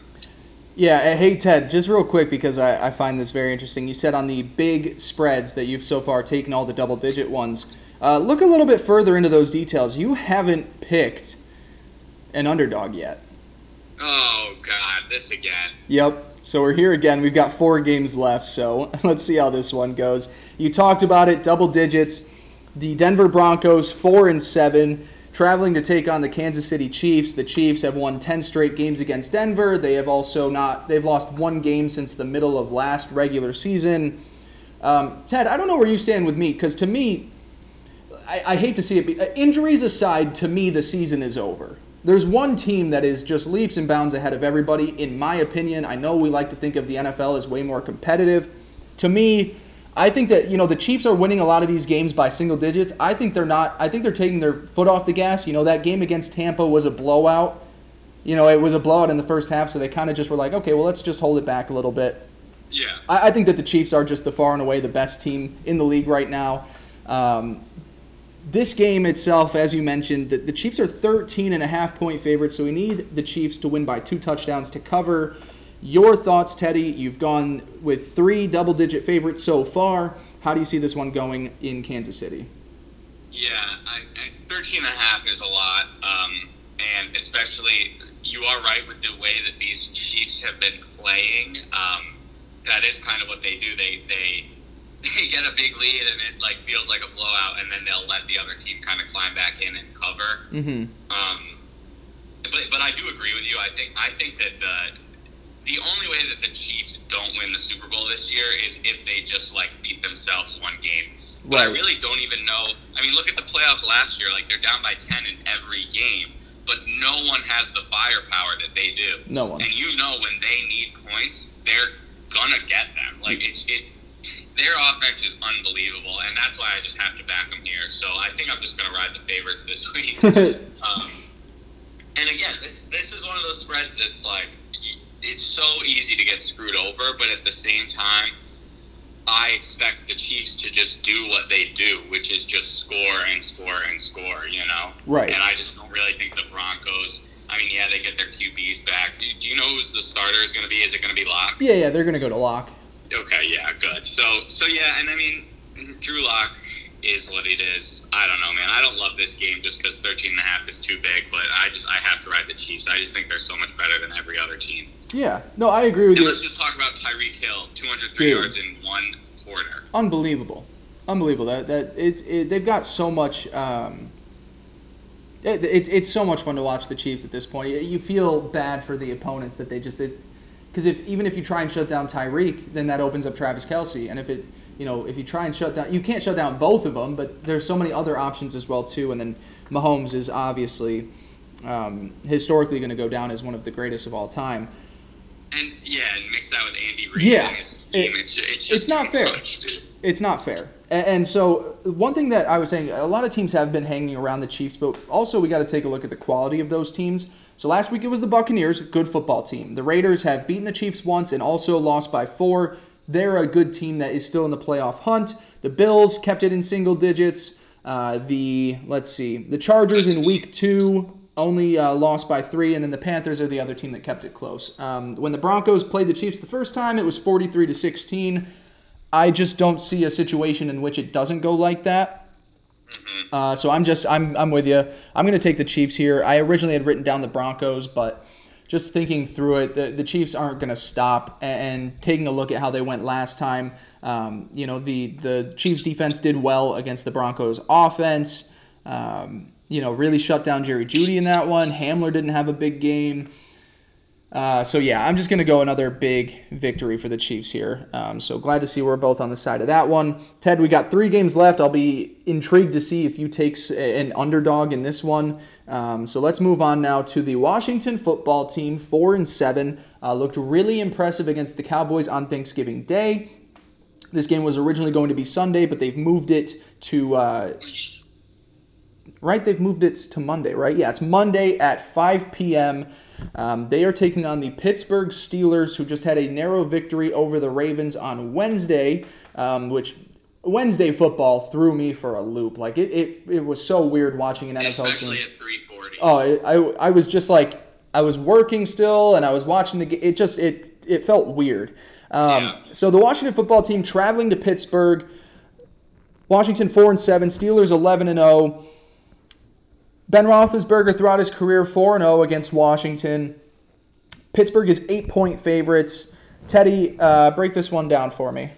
Yeah, hey Ted, just real quick because I, I find this very interesting. You said on the big spreads that you've so far taken all the double digit ones. Uh, look a little bit further into those details. You haven't picked an underdog yet. Oh God, this again. Yep. So we're here again. We've got four games left, so let's see how this one goes. You talked about it, double digits. The Denver Broncos, four and seven, traveling to take on the Kansas City Chiefs. The Chiefs have won ten straight games against Denver. They have also not they've lost one game since the middle of last regular season. Um, Ted, I don't know where you stand with me because to me, I, I hate to see it. Be, uh, injuries aside, to me, the season is over. There's one team that is just leaps and bounds ahead of everybody, in my opinion. I know we like to think of the NFL as way more competitive. To me, I think that you know the Chiefs are winning a lot of these games by single digits. I think they're not. I think they're taking their foot off the gas. You know that game against Tampa was a blowout. You know it was a blowout in the first half, so they kind of just were like, okay, well let's just hold it back a little bit. Yeah. I, I think that the Chiefs are just the far and away the best team in the league right now. Um, this game itself, as you mentioned, the, the Chiefs are 13 and a half point favorites, so we need the Chiefs to win by two touchdowns to cover. Your thoughts, Teddy? You've gone with three double digit favorites so far. How do you see this one going in Kansas City? Yeah, I, I, 13 and a half is a lot. Um, and especially, you are right with the way that these Chiefs have been playing. Um, that is kind of what they do. They, they, they get a big lead and it like feels like a blowout, and then they'll let the other team kind of climb back in and cover. Mm-hmm. Um, but but I do agree with you. I think I think that the the only way that the Chiefs don't win the Super Bowl this year is if they just like beat themselves one game. But I really don't even know. I mean, look at the playoffs last year. Like they're down by ten in every game, but no one has the firepower that they do. No one. And you know when they need points, they're gonna get them. Like it's it. Their offense is unbelievable, and that's why I just have to back them here. So I think I'm just gonna ride the favorites this week. Um, and again, this this is one of those spreads that's like it's so easy to get screwed over, but at the same time, I expect the Chiefs to just do what they do, which is just score and score and score. You know, Right. And I just don't really think the Broncos. I mean, yeah, they get their QBs back. Do, do you know who's the starter is going to be? Is it going to be Lock? yeah, yeah, they're gonna go to Lock. Okay, yeah, good. So, so yeah, and I mean, Drew Lock, is what it is. I don't know, man. I don't love this game just because 13 and a half is too big, but I just I have to ride the Chiefs. I just think they're so much better than every other team. Yeah, no, I agree with And you. let's just talk about Tyreek Hill, 203 Dude. yards in one quarter. Unbelievable, unbelievable. That that it's it, they've got so much. Um, it, it's it's so much fun to watch the Chiefs at this point. You- You feel bad for the opponents that they just because if even if you try and shut down Tyreek, then that opens up Travis Kelce, and if it you know if you try and shut down, you can't shut down both of them, but there's so many other options as well too. And then Mahomes is obviously um, historically going to go down as one of the greatest of all time. And yeah, and mix that with Andy Reid. Yeah. and his team. It- it's, it's, just it's not fair. It's not fair. And so, one thing that I was saying, a lot of teams have been hanging around the Chiefs, but also we got to take a look at the quality of those teams. So, last week it was the Buccaneers, good football team. The Raiders have beaten the Chiefs once and also lost by four. They're a good team that is still in the playoff hunt. The Bills kept it in single digits. Uh, the, let's see, the Chargers in week two only uh, lost by three, and then the Panthers are the other team that kept it close. Um, when the Broncos played the Chiefs the first time, it was 43 to 16. I just don't see a situation in which it doesn't go like that. Uh, so I'm just I'm I'm with you. I'm going to take the Chiefs here. I originally had written down the Broncos, but just thinking through it, the, the Chiefs aren't going to stop. And, and taking a look at how they went last time, um, you know the the Chiefs defense did well against the Broncos offense. Um, you know, really shut down Jerry Jeudy in that one. Hamler didn't have a big game. Uh, so yeah, I'm just gonna go another big victory for the Chiefs here. Um, so glad to see we're both on the side of that one. Ted, we got three games left. I'll be intrigued to see if you take an underdog in this one. Um, so let's move on now to the Washington football team, four and seven. Uh, looked really impressive against the Cowboys on Thanksgiving Day. This game was originally going to be Sunday, but they've moved it to uh, right? They've moved it to Monday, right? Yeah, it's Monday at 5 p.m. Um, they are taking on the Pittsburgh Steelers, who just had a narrow victory over the Ravens on Wednesday, um, which Wednesday football threw me for a loop. Like it, it, it was so weird watching an NFL Especially game. at 340. Oh, it, I, I was just like I was working still, and I was watching the. ga- It just it it felt weird. Um, Yeah. So the Washington football team traveling to Pittsburgh. Washington four and seven, Steelers eleven and zero. Ben Roethlisberger throughout his career four and zero against Washington. Pittsburgh is eight point favorites. Teddy, uh, break this one down for me.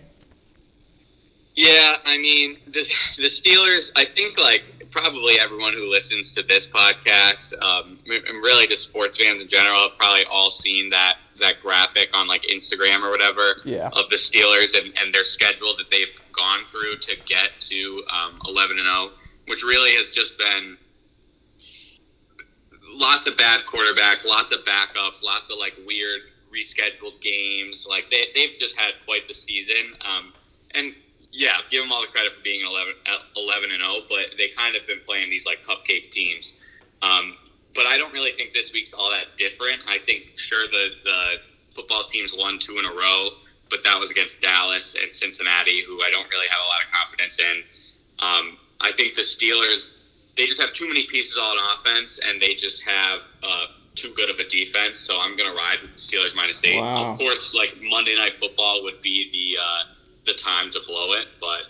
Yeah, I mean the the Steelers. I think like probably everyone who listens to this podcast, um, and really just sports fans in general, have probably all seen that that graphic on like Instagram or whatever Yeah. of the Steelers and, and their schedule that they've gone through to get to um, 11 and 0, which really has just been lots of bad quarterbacks, lots of backups, lots of like weird rescheduled games. Like they, they've just had quite the season. Um, and yeah, give them all the credit for being 11, uh, 11 and 0, but they kind of been playing these like cupcake teams. Um, but I don't really think this week's all that different. I think sure the the football teams won two in a row, but that was against Dallas and Cincinnati, who I don't really have a lot of confidence in. Um, I think the Steelers they just have too many pieces on offense, and they just have uh, too good of a defense. So I'm going to ride with the Steelers minus eight. Wow. Of course, like Monday Night Football would be the uh, the time to blow it, but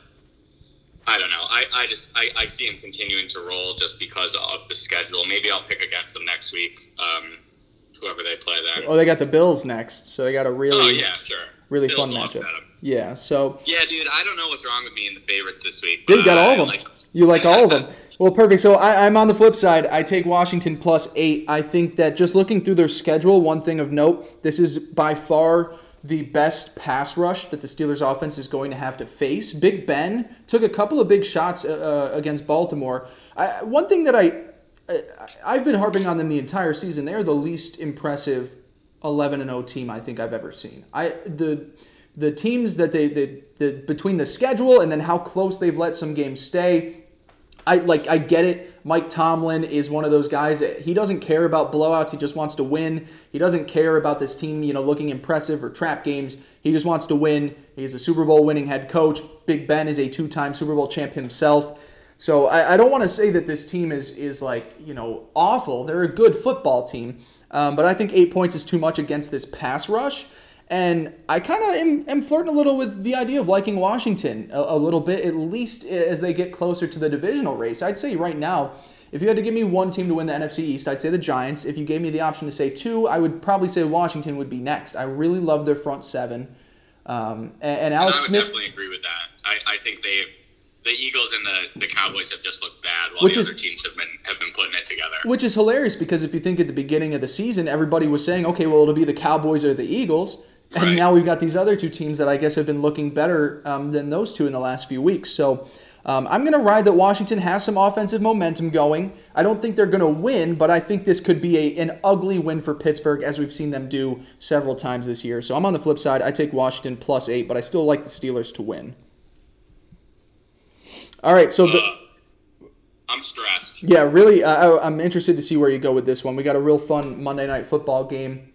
I don't know. I, I just I, I see him continuing to roll just because of the schedule. Maybe I'll pick against them next week. Um, whoever they play then. Oh, they got the Bills next, so they got a really Oh yeah, sure. really Bills fun matchup. Yeah, so Yeah, dude. I don't know what's wrong with me in the favorites this week. You got all I of them. like you like all of them. Well, perfect. So I, I'm on the flip side. I take Washington plus eight. I think that just looking through their schedule, one thing of note, this is by far the best pass rush that the Steelers offense is going to have to face. Big Ben took a couple of big shots uh, uh, against Baltimore. I, one thing that I, I I've been harping on them the entire season. They're the least impressive 11 and 0 team I think I've ever seen. I the the teams that they, they the between the schedule and then how close they've let some games stay. I like I get it. Mike Tomlin is one of those guys he doesn't care about blowouts. He just wants to win. He doesn't care about this team, you know, looking impressive or trap games. He just wants to win. He's a Super Bowl winning head coach. Big Ben is a two-time Super Bowl champ himself. So I, I don't want to say that this team is is like you know awful. They're a good football team, um, but I think eight points is too much against this pass rush. And I kind of am, am, flirting a little with the idea of liking Washington a, a, little bit, at least as they get closer to the divisional race. I'd say right now, if you had to give me one team to win the NFC East, I'd say the Giants. If you gave me the option to say two, I would probably say Washington would be next. I really love their front seven. Um, and, and, Alex I would Smith. definitely agree with that. I, I think they the Eagles and the, the Cowboys have just looked bad while which the is, other teams have been have been putting it together. Which is hilarious because if you think at the beginning of the season, everybody was saying, okay, well, it'll be the Cowboys or the Eagles. And right. now we've got these other two teams that I guess have been looking better um, than those two in the last few weeks. So um, I'm going to ride that Washington has some offensive momentum going. I don't think they're going to win, but I think this could be a, an ugly win for Pittsburgh, as we've seen them do several times this year. So I'm on the flip side. I take Washington plus eight, but I still like the Steelers to win. All right, so the. Uh, I'm stressed. Yeah, really. Uh, I'm interested to see where you go with this one. We got a real fun Monday night football game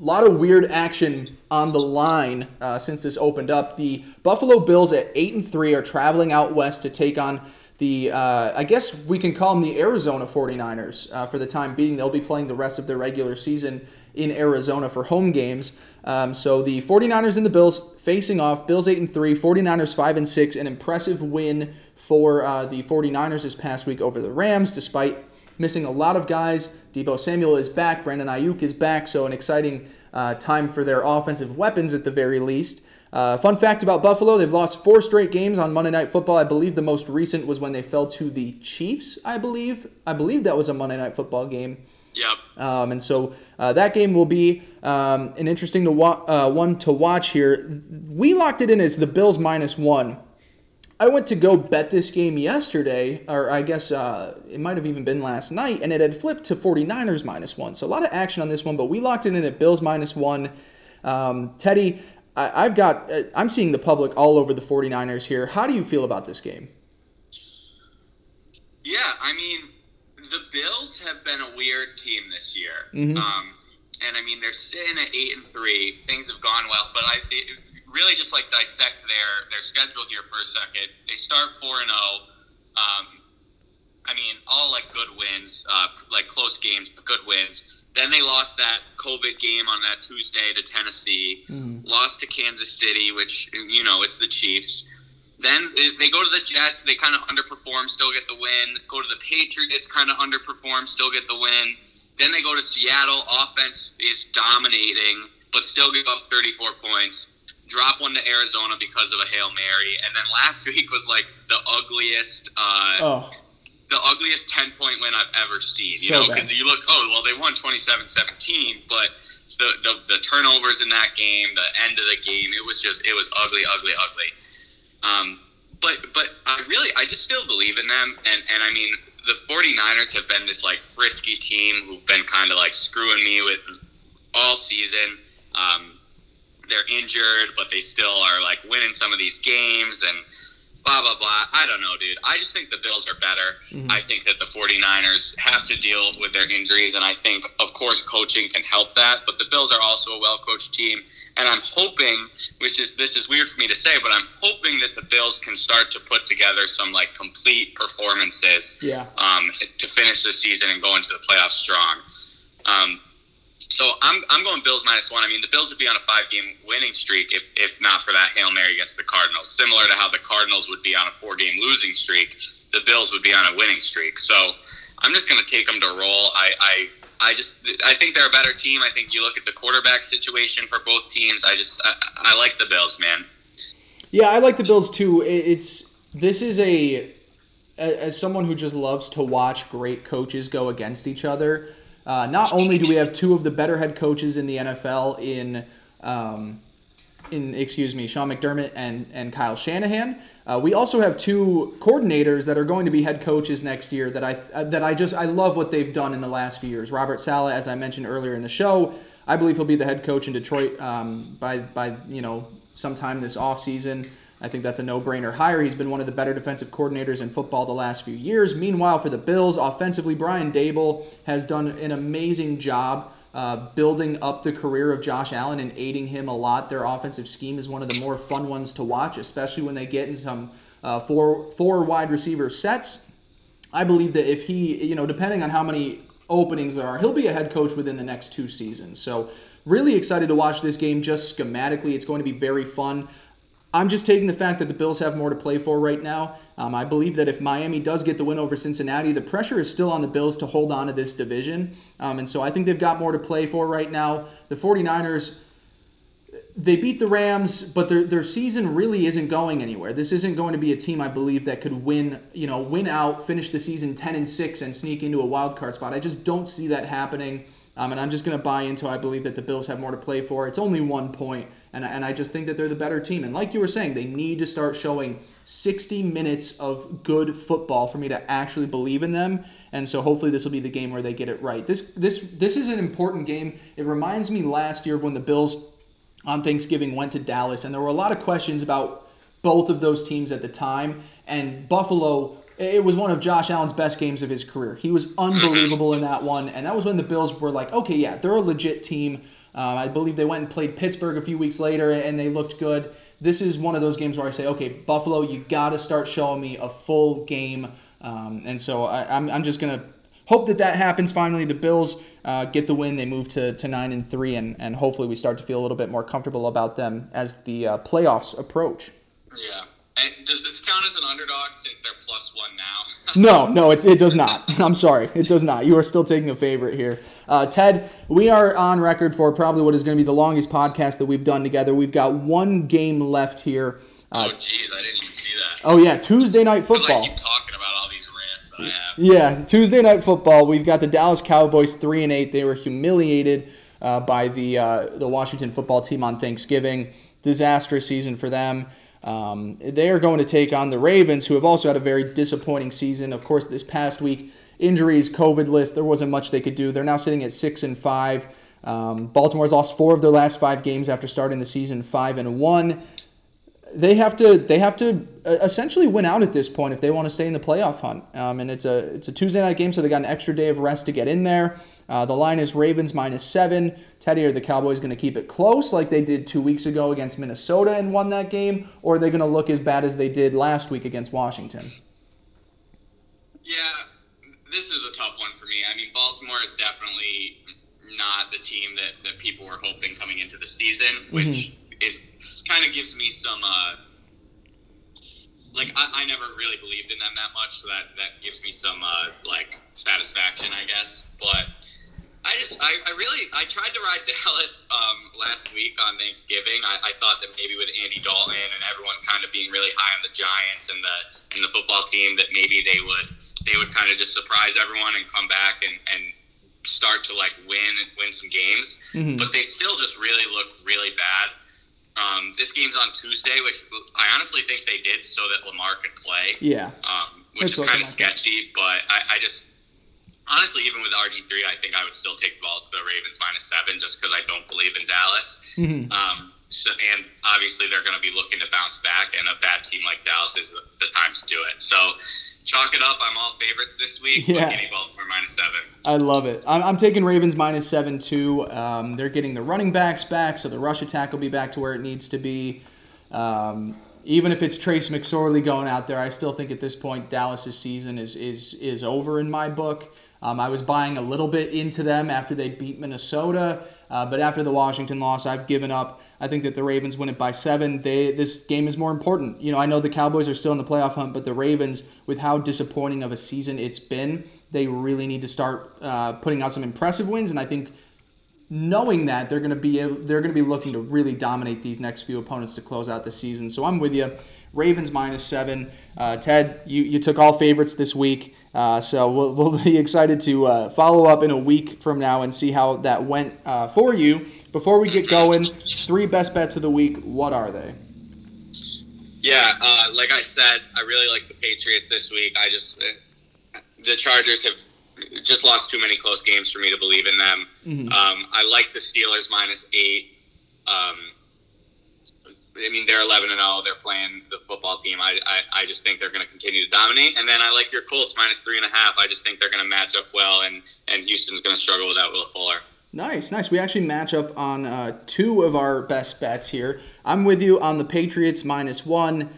a lot of weird action on the line uh, since this opened up. The Buffalo Bills at eight and three are traveling out west to take on the uh, I guess we can call them the Arizona 49ers uh, for the time being. They'll be playing the rest of their regular season in Arizona for home games. Um, so the 49ers and the Bills facing off. Bills 8 and 3, 49ers 5 and 6. An impressive win for uh, the 49ers this past week over the Rams despite missing a lot of guys. Deebo Samuel is back. Brandon Aiyuk is back. So an exciting uh, time for their offensive weapons at the very least. Uh, fun fact about Buffalo: they've lost four straight games on Monday Night Football. I believe the most recent was when they fell to the Chiefs. I believe. I believe that was a Monday Night Football game. Yep. Um, and so uh, that game will be um, an interesting to wa- uh, one to watch here. We locked it in as the Bills minus one. I went to go bet this game yesterday, or I guess uh, it might have even been last night, and it had flipped to 49ers minus one. So a lot of action on this one, but we locked it in at Bills minus one. Um, Teddy, I, have got, uh, I'm seeing the public all over the 49ers here. How do you feel about this game? Yeah, I mean, the Bills have been a weird team this year. Mm-hmm. Um, and I mean, they're sitting at eight and three. Things have gone well, but I, it, really just like dissect their their schedule here for a second. They start four and zero. Oh. Um, I mean, all like good wins, uh, like close games, but good wins. Then they lost that COVID game on that Tuesday to Tennessee. Mm. Lost to Kansas City, which you know it's the Chiefs. Then they go to the Jets. They kind of underperform, still get the win. Go to the Patriots, kind of underperform, still get the win. Then they go to Seattle. Offense is dominating, but still give up 34 points drop one to Arizona because of a Hail Mary. And then last week was like the ugliest. Uh, oh. The ugliest 10 point win I've ever seen. You so know, because you look, oh, well, they won 27 17, but the, the, the, turnovers in that game, the end of the game, it was just, it was ugly, ugly, ugly. Um, but, but I really, I just still believe in them. And, and I mean, the 49ers have been this like frisky team who've been kind of like screwing me with all season. Um, they're injured, but they still are like winning some of these games and blah blah blah. I don't know, dude. I just think the Bills are better. Mm-hmm. I think that the 49ers have to deal with their injuries and I think of course coaching can help that, but the Bills are also a well-coached team and I'm hoping which is this is weird for me to say, but I'm hoping that the Bills can start to put together some like complete performances yeah. um, to finish the season and go into the playoffs strong. Um, so I'm, I'm going Bills minus one. I mean, the Bills would be on a five game winning streak if, if not for that Hail Mary against the Cardinals. Similar to how the Cardinals would be on a four game losing streak, the Bills would be on a winning streak. So I'm just going to take them to roll. I, I, I just I think they're a better team. I think you look at the quarterback situation for both teams. I just I, I like the Bills, man. Yeah, I like the Bills too. It's this is a as someone who just loves to watch great coaches go against each other. Uh, not only do we have two of the better head coaches in the NFL in, um, in excuse me, Sean McDermott and, and Kyle Shanahan, uh, we also have two coordinators that are going to be head coaches next year that I uh, that I just I love what they've done in the last few years. Robert Saleh, as I mentioned earlier in the show, I believe he'll be the head coach in Detroit um, by by you know sometime this offseason. I think that's a no brainer hire. He's been one of the better defensive coordinators in football the last few years. Meanwhile, for the Bills, offensively, Brian Daboll has done an amazing job uh, building up the career of Josh Allen and aiding him a lot. Their offensive scheme is one of the more fun ones to watch, especially when they get in some uh, four, four wide receiver sets. I believe that if he, you know, depending on how many openings there are, he'll be a head coach within the next two seasons. So really excited to watch this game just schematically. It's going to be very fun. I'm just taking the fact that the Bills have more to play for right now. Um, I believe that if Miami does get the win over Cincinnati, the pressure is still on the Bills to hold on to this division. Um, and so I think they've got more to play for right now. The 49ers, they beat the Rams, but their, their season really isn't going anywhere. This isn't going to be a team, I believe, that could win, you know, win out, finish the season 10 and 6 and sneak into a wild card spot. I just don't see that happening. Um, and I'm just going to buy into I believe that the Bills have more to play for. It's only one point, and, and I just think that they're the better team. And like you were saying, they need to start showing 60 minutes of good football for me to actually believe in them. And so hopefully this will be the game where they get it right. This this this is an important game. It reminds me last year of when the Bills on Thanksgiving went to Dallas, and there were a lot of questions about both of those teams at the time. And Buffalo it was one of Josh Allen's best games of his career. He was unbelievable in that one, and that was when the Bills were like, okay, yeah, they're a legit team. Uh, I believe they went and played Pittsburgh a few weeks later, and they looked good. This is one of those games where I say, okay, Buffalo, you got to start showing me a full game, um, and so I, I'm, I'm just gonna hope that that happens finally. The Bills uh, get the win; they move to, to nine and three, and and hopefully we start to feel a little bit more comfortable about them as the uh, playoffs approach. Yeah. And does this count as an underdog since they're plus one now? no, no, it, it does not. I'm sorry, it does not. You are still taking a favorite here. Uh, Ted, we are on record for probably what is going to be the longest podcast that we've done together. We've got one game left here. Uh, oh, jeez, I didn't even see that. Oh, yeah, Tuesday night football. I keep talking about all these rants that I have. Yeah, Tuesday night football. We've got the Dallas Cowboys 3 and 8. They were humiliated uh, by the, uh, the Washington football team on Thanksgiving. Disastrous season for them. Um, they are going to take on the Ravens, who have also had a very disappointing season. Of course, this past week, injuries, COVID list, there wasn't much they could do. They're now sitting at six and five. Um, Baltimore's lost four of their last five games after starting the season five and one. They have to they have to uh, essentially win out at this point if they want to stay in the playoff hunt. Um, and it's a it's a Tuesday night game, so they got an extra day of rest to get in there. Uh, the line is Ravens minus seven. Teddy, are the Cowboys going to keep it close like they did two weeks ago against Minnesota and won that game, or are they going to look as bad as they did last week against Washington? Yeah, this is a tough one for me. I mean, Baltimore is definitely not the team that, that people were hoping coming into the season, which mm-hmm. is kind of gives me some. Uh, like I, I never really believed in them that much, so that that gives me some uh, like satisfaction, I guess. But I just, I, I really, I tried to ride Dallas um, last week on Thanksgiving. I, I thought that maybe with Andy Dalton and everyone kind of being really high on the Giants and the and the football team, that maybe they would they would kind of just surprise everyone and come back and, and start to like win and win some games. Mm-hmm. But they still just really look really bad. Um, this game's on Tuesday, which I honestly think they did so that Lamar could play. Yeah. Um, which it's is kind of sketchy, but I, I just honestly, even with RG three, I think I would still take the, the Ravens minus seven just because I don't believe in Dallas. Mm-hmm. Um, so, and obviously, they're going to be looking to bounce back, and a bad team like Dallas is the, the time to do it. So, chalk it up. I'm all favorites this week. Yeah. Baltimore minus seven. I love it. I'm, I'm taking Ravens minus seven too. Um, they're getting the running backs back, so the rush attack will be back to where it needs to be. Um, even if it's Trace McSorley going out there, I still think at this point Dallas's season is is is over in my book. Um, I was buying a little bit into them after they beat Minnesota, uh, but after the Washington loss, I've given up. I think that the Ravens win it by seven. They this game is more important. You know, I know the Cowboys are still in the playoff hunt, but the Ravens, with how disappointing of a season it's been, they really need to start uh, putting out some impressive wins. And I think knowing that they're going to be able, they're going to be looking to really dominate these next few opponents to close out the season. So I'm with you. Ravens minus seven. Uh, Ted, you, you took all favorites this week. Uh, so we'll, we'll, be excited to uh, follow up in a week from now and see how that went uh, for you. Before we get going, three best bets of the week. What are they? Yeah, uh, like I said, I really like the Patriots this week. I just uh, the Chargers have just lost too many close games for me to believe in them. Mm-hmm. Um, I like the Steelers minus eight. Um, I mean, they're 11 and 0. They're playing the football team. I, I, I just think they're going to continue to dominate. And then I like your Colts minus three and a half. I just think they're going to match up well, and, and Houston's going to struggle without Will Fuller. Nice, nice. We actually match up on uh, two of our best bets here. I'm with you on the Patriots minus one.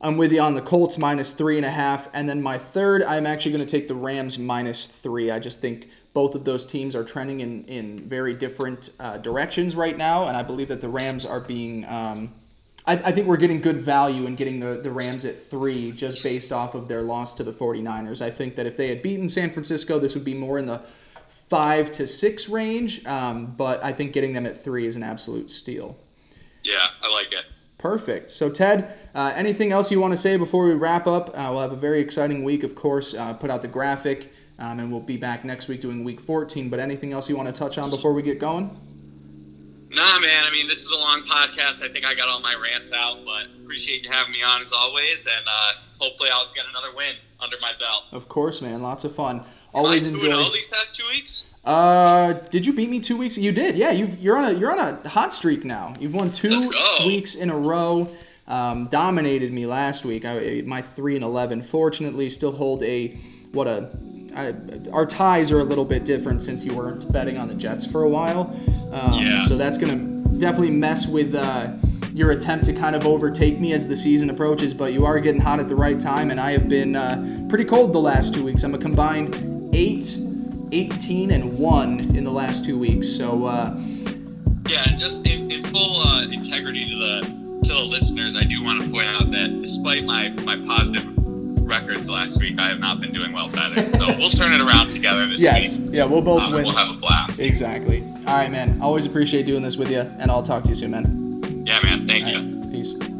I'm with you on the Colts minus three and a half. And then my third, I'm actually going to take the Rams minus three. I just think both of those teams are trending in, in very different uh, directions right now, and I believe that the Rams are being. Um, I, I, think we're getting good value in getting the, the Rams at three just based off of their loss to the 49ers. I think that if they had beaten San Francisco, this would be more in the five to six range, um, but I think getting them at three is an absolute steal. Yeah, I like it. Perfect. So, Ted, uh, anything else you want to say before we wrap up? Uh, we'll have a very exciting week, of course. Uh, put out the graphic, um, and we'll be back next week doing week 14. But anything else you want to touch on before we get going? Nah, man. I mean, this is a long podcast. I think I got all my rants out, but appreciate you having me on as always, and uh, hopefully I'll get another win under my belt. Of course, man. Lots of fun. Always enjoy. these past two weeks. Uh, did you beat me two weeks? You did. Yeah, you've you're on a you're on a hot streak now. You've won two weeks in a row. Um, dominated me last week. I, my three and eleven. Fortunately, still hold a what a. I, our ties are a little bit different since you weren't betting on the Jets for a while. Um, yeah. So that's gonna definitely mess with. Uh, your attempt to kind of overtake me as the season approaches, but you are getting hot at the right time, and I have been uh, pretty cold the last two weeks. I'm a combined eight 18 and 1 in the last two weeks. So, uh, yeah, just in, in full uh, integrity to the to the listeners, I do want to point out that despite my, my positive records last week, I have not been doing well betting. So we'll turn it around together this yes. week. Yeah, we'll both um, win. We'll have a blast. Exactly. All right, man. Always appreciate doing this with you, and I'll talk to you soon, man. Yeah, man. Thank All you. Right. Peace.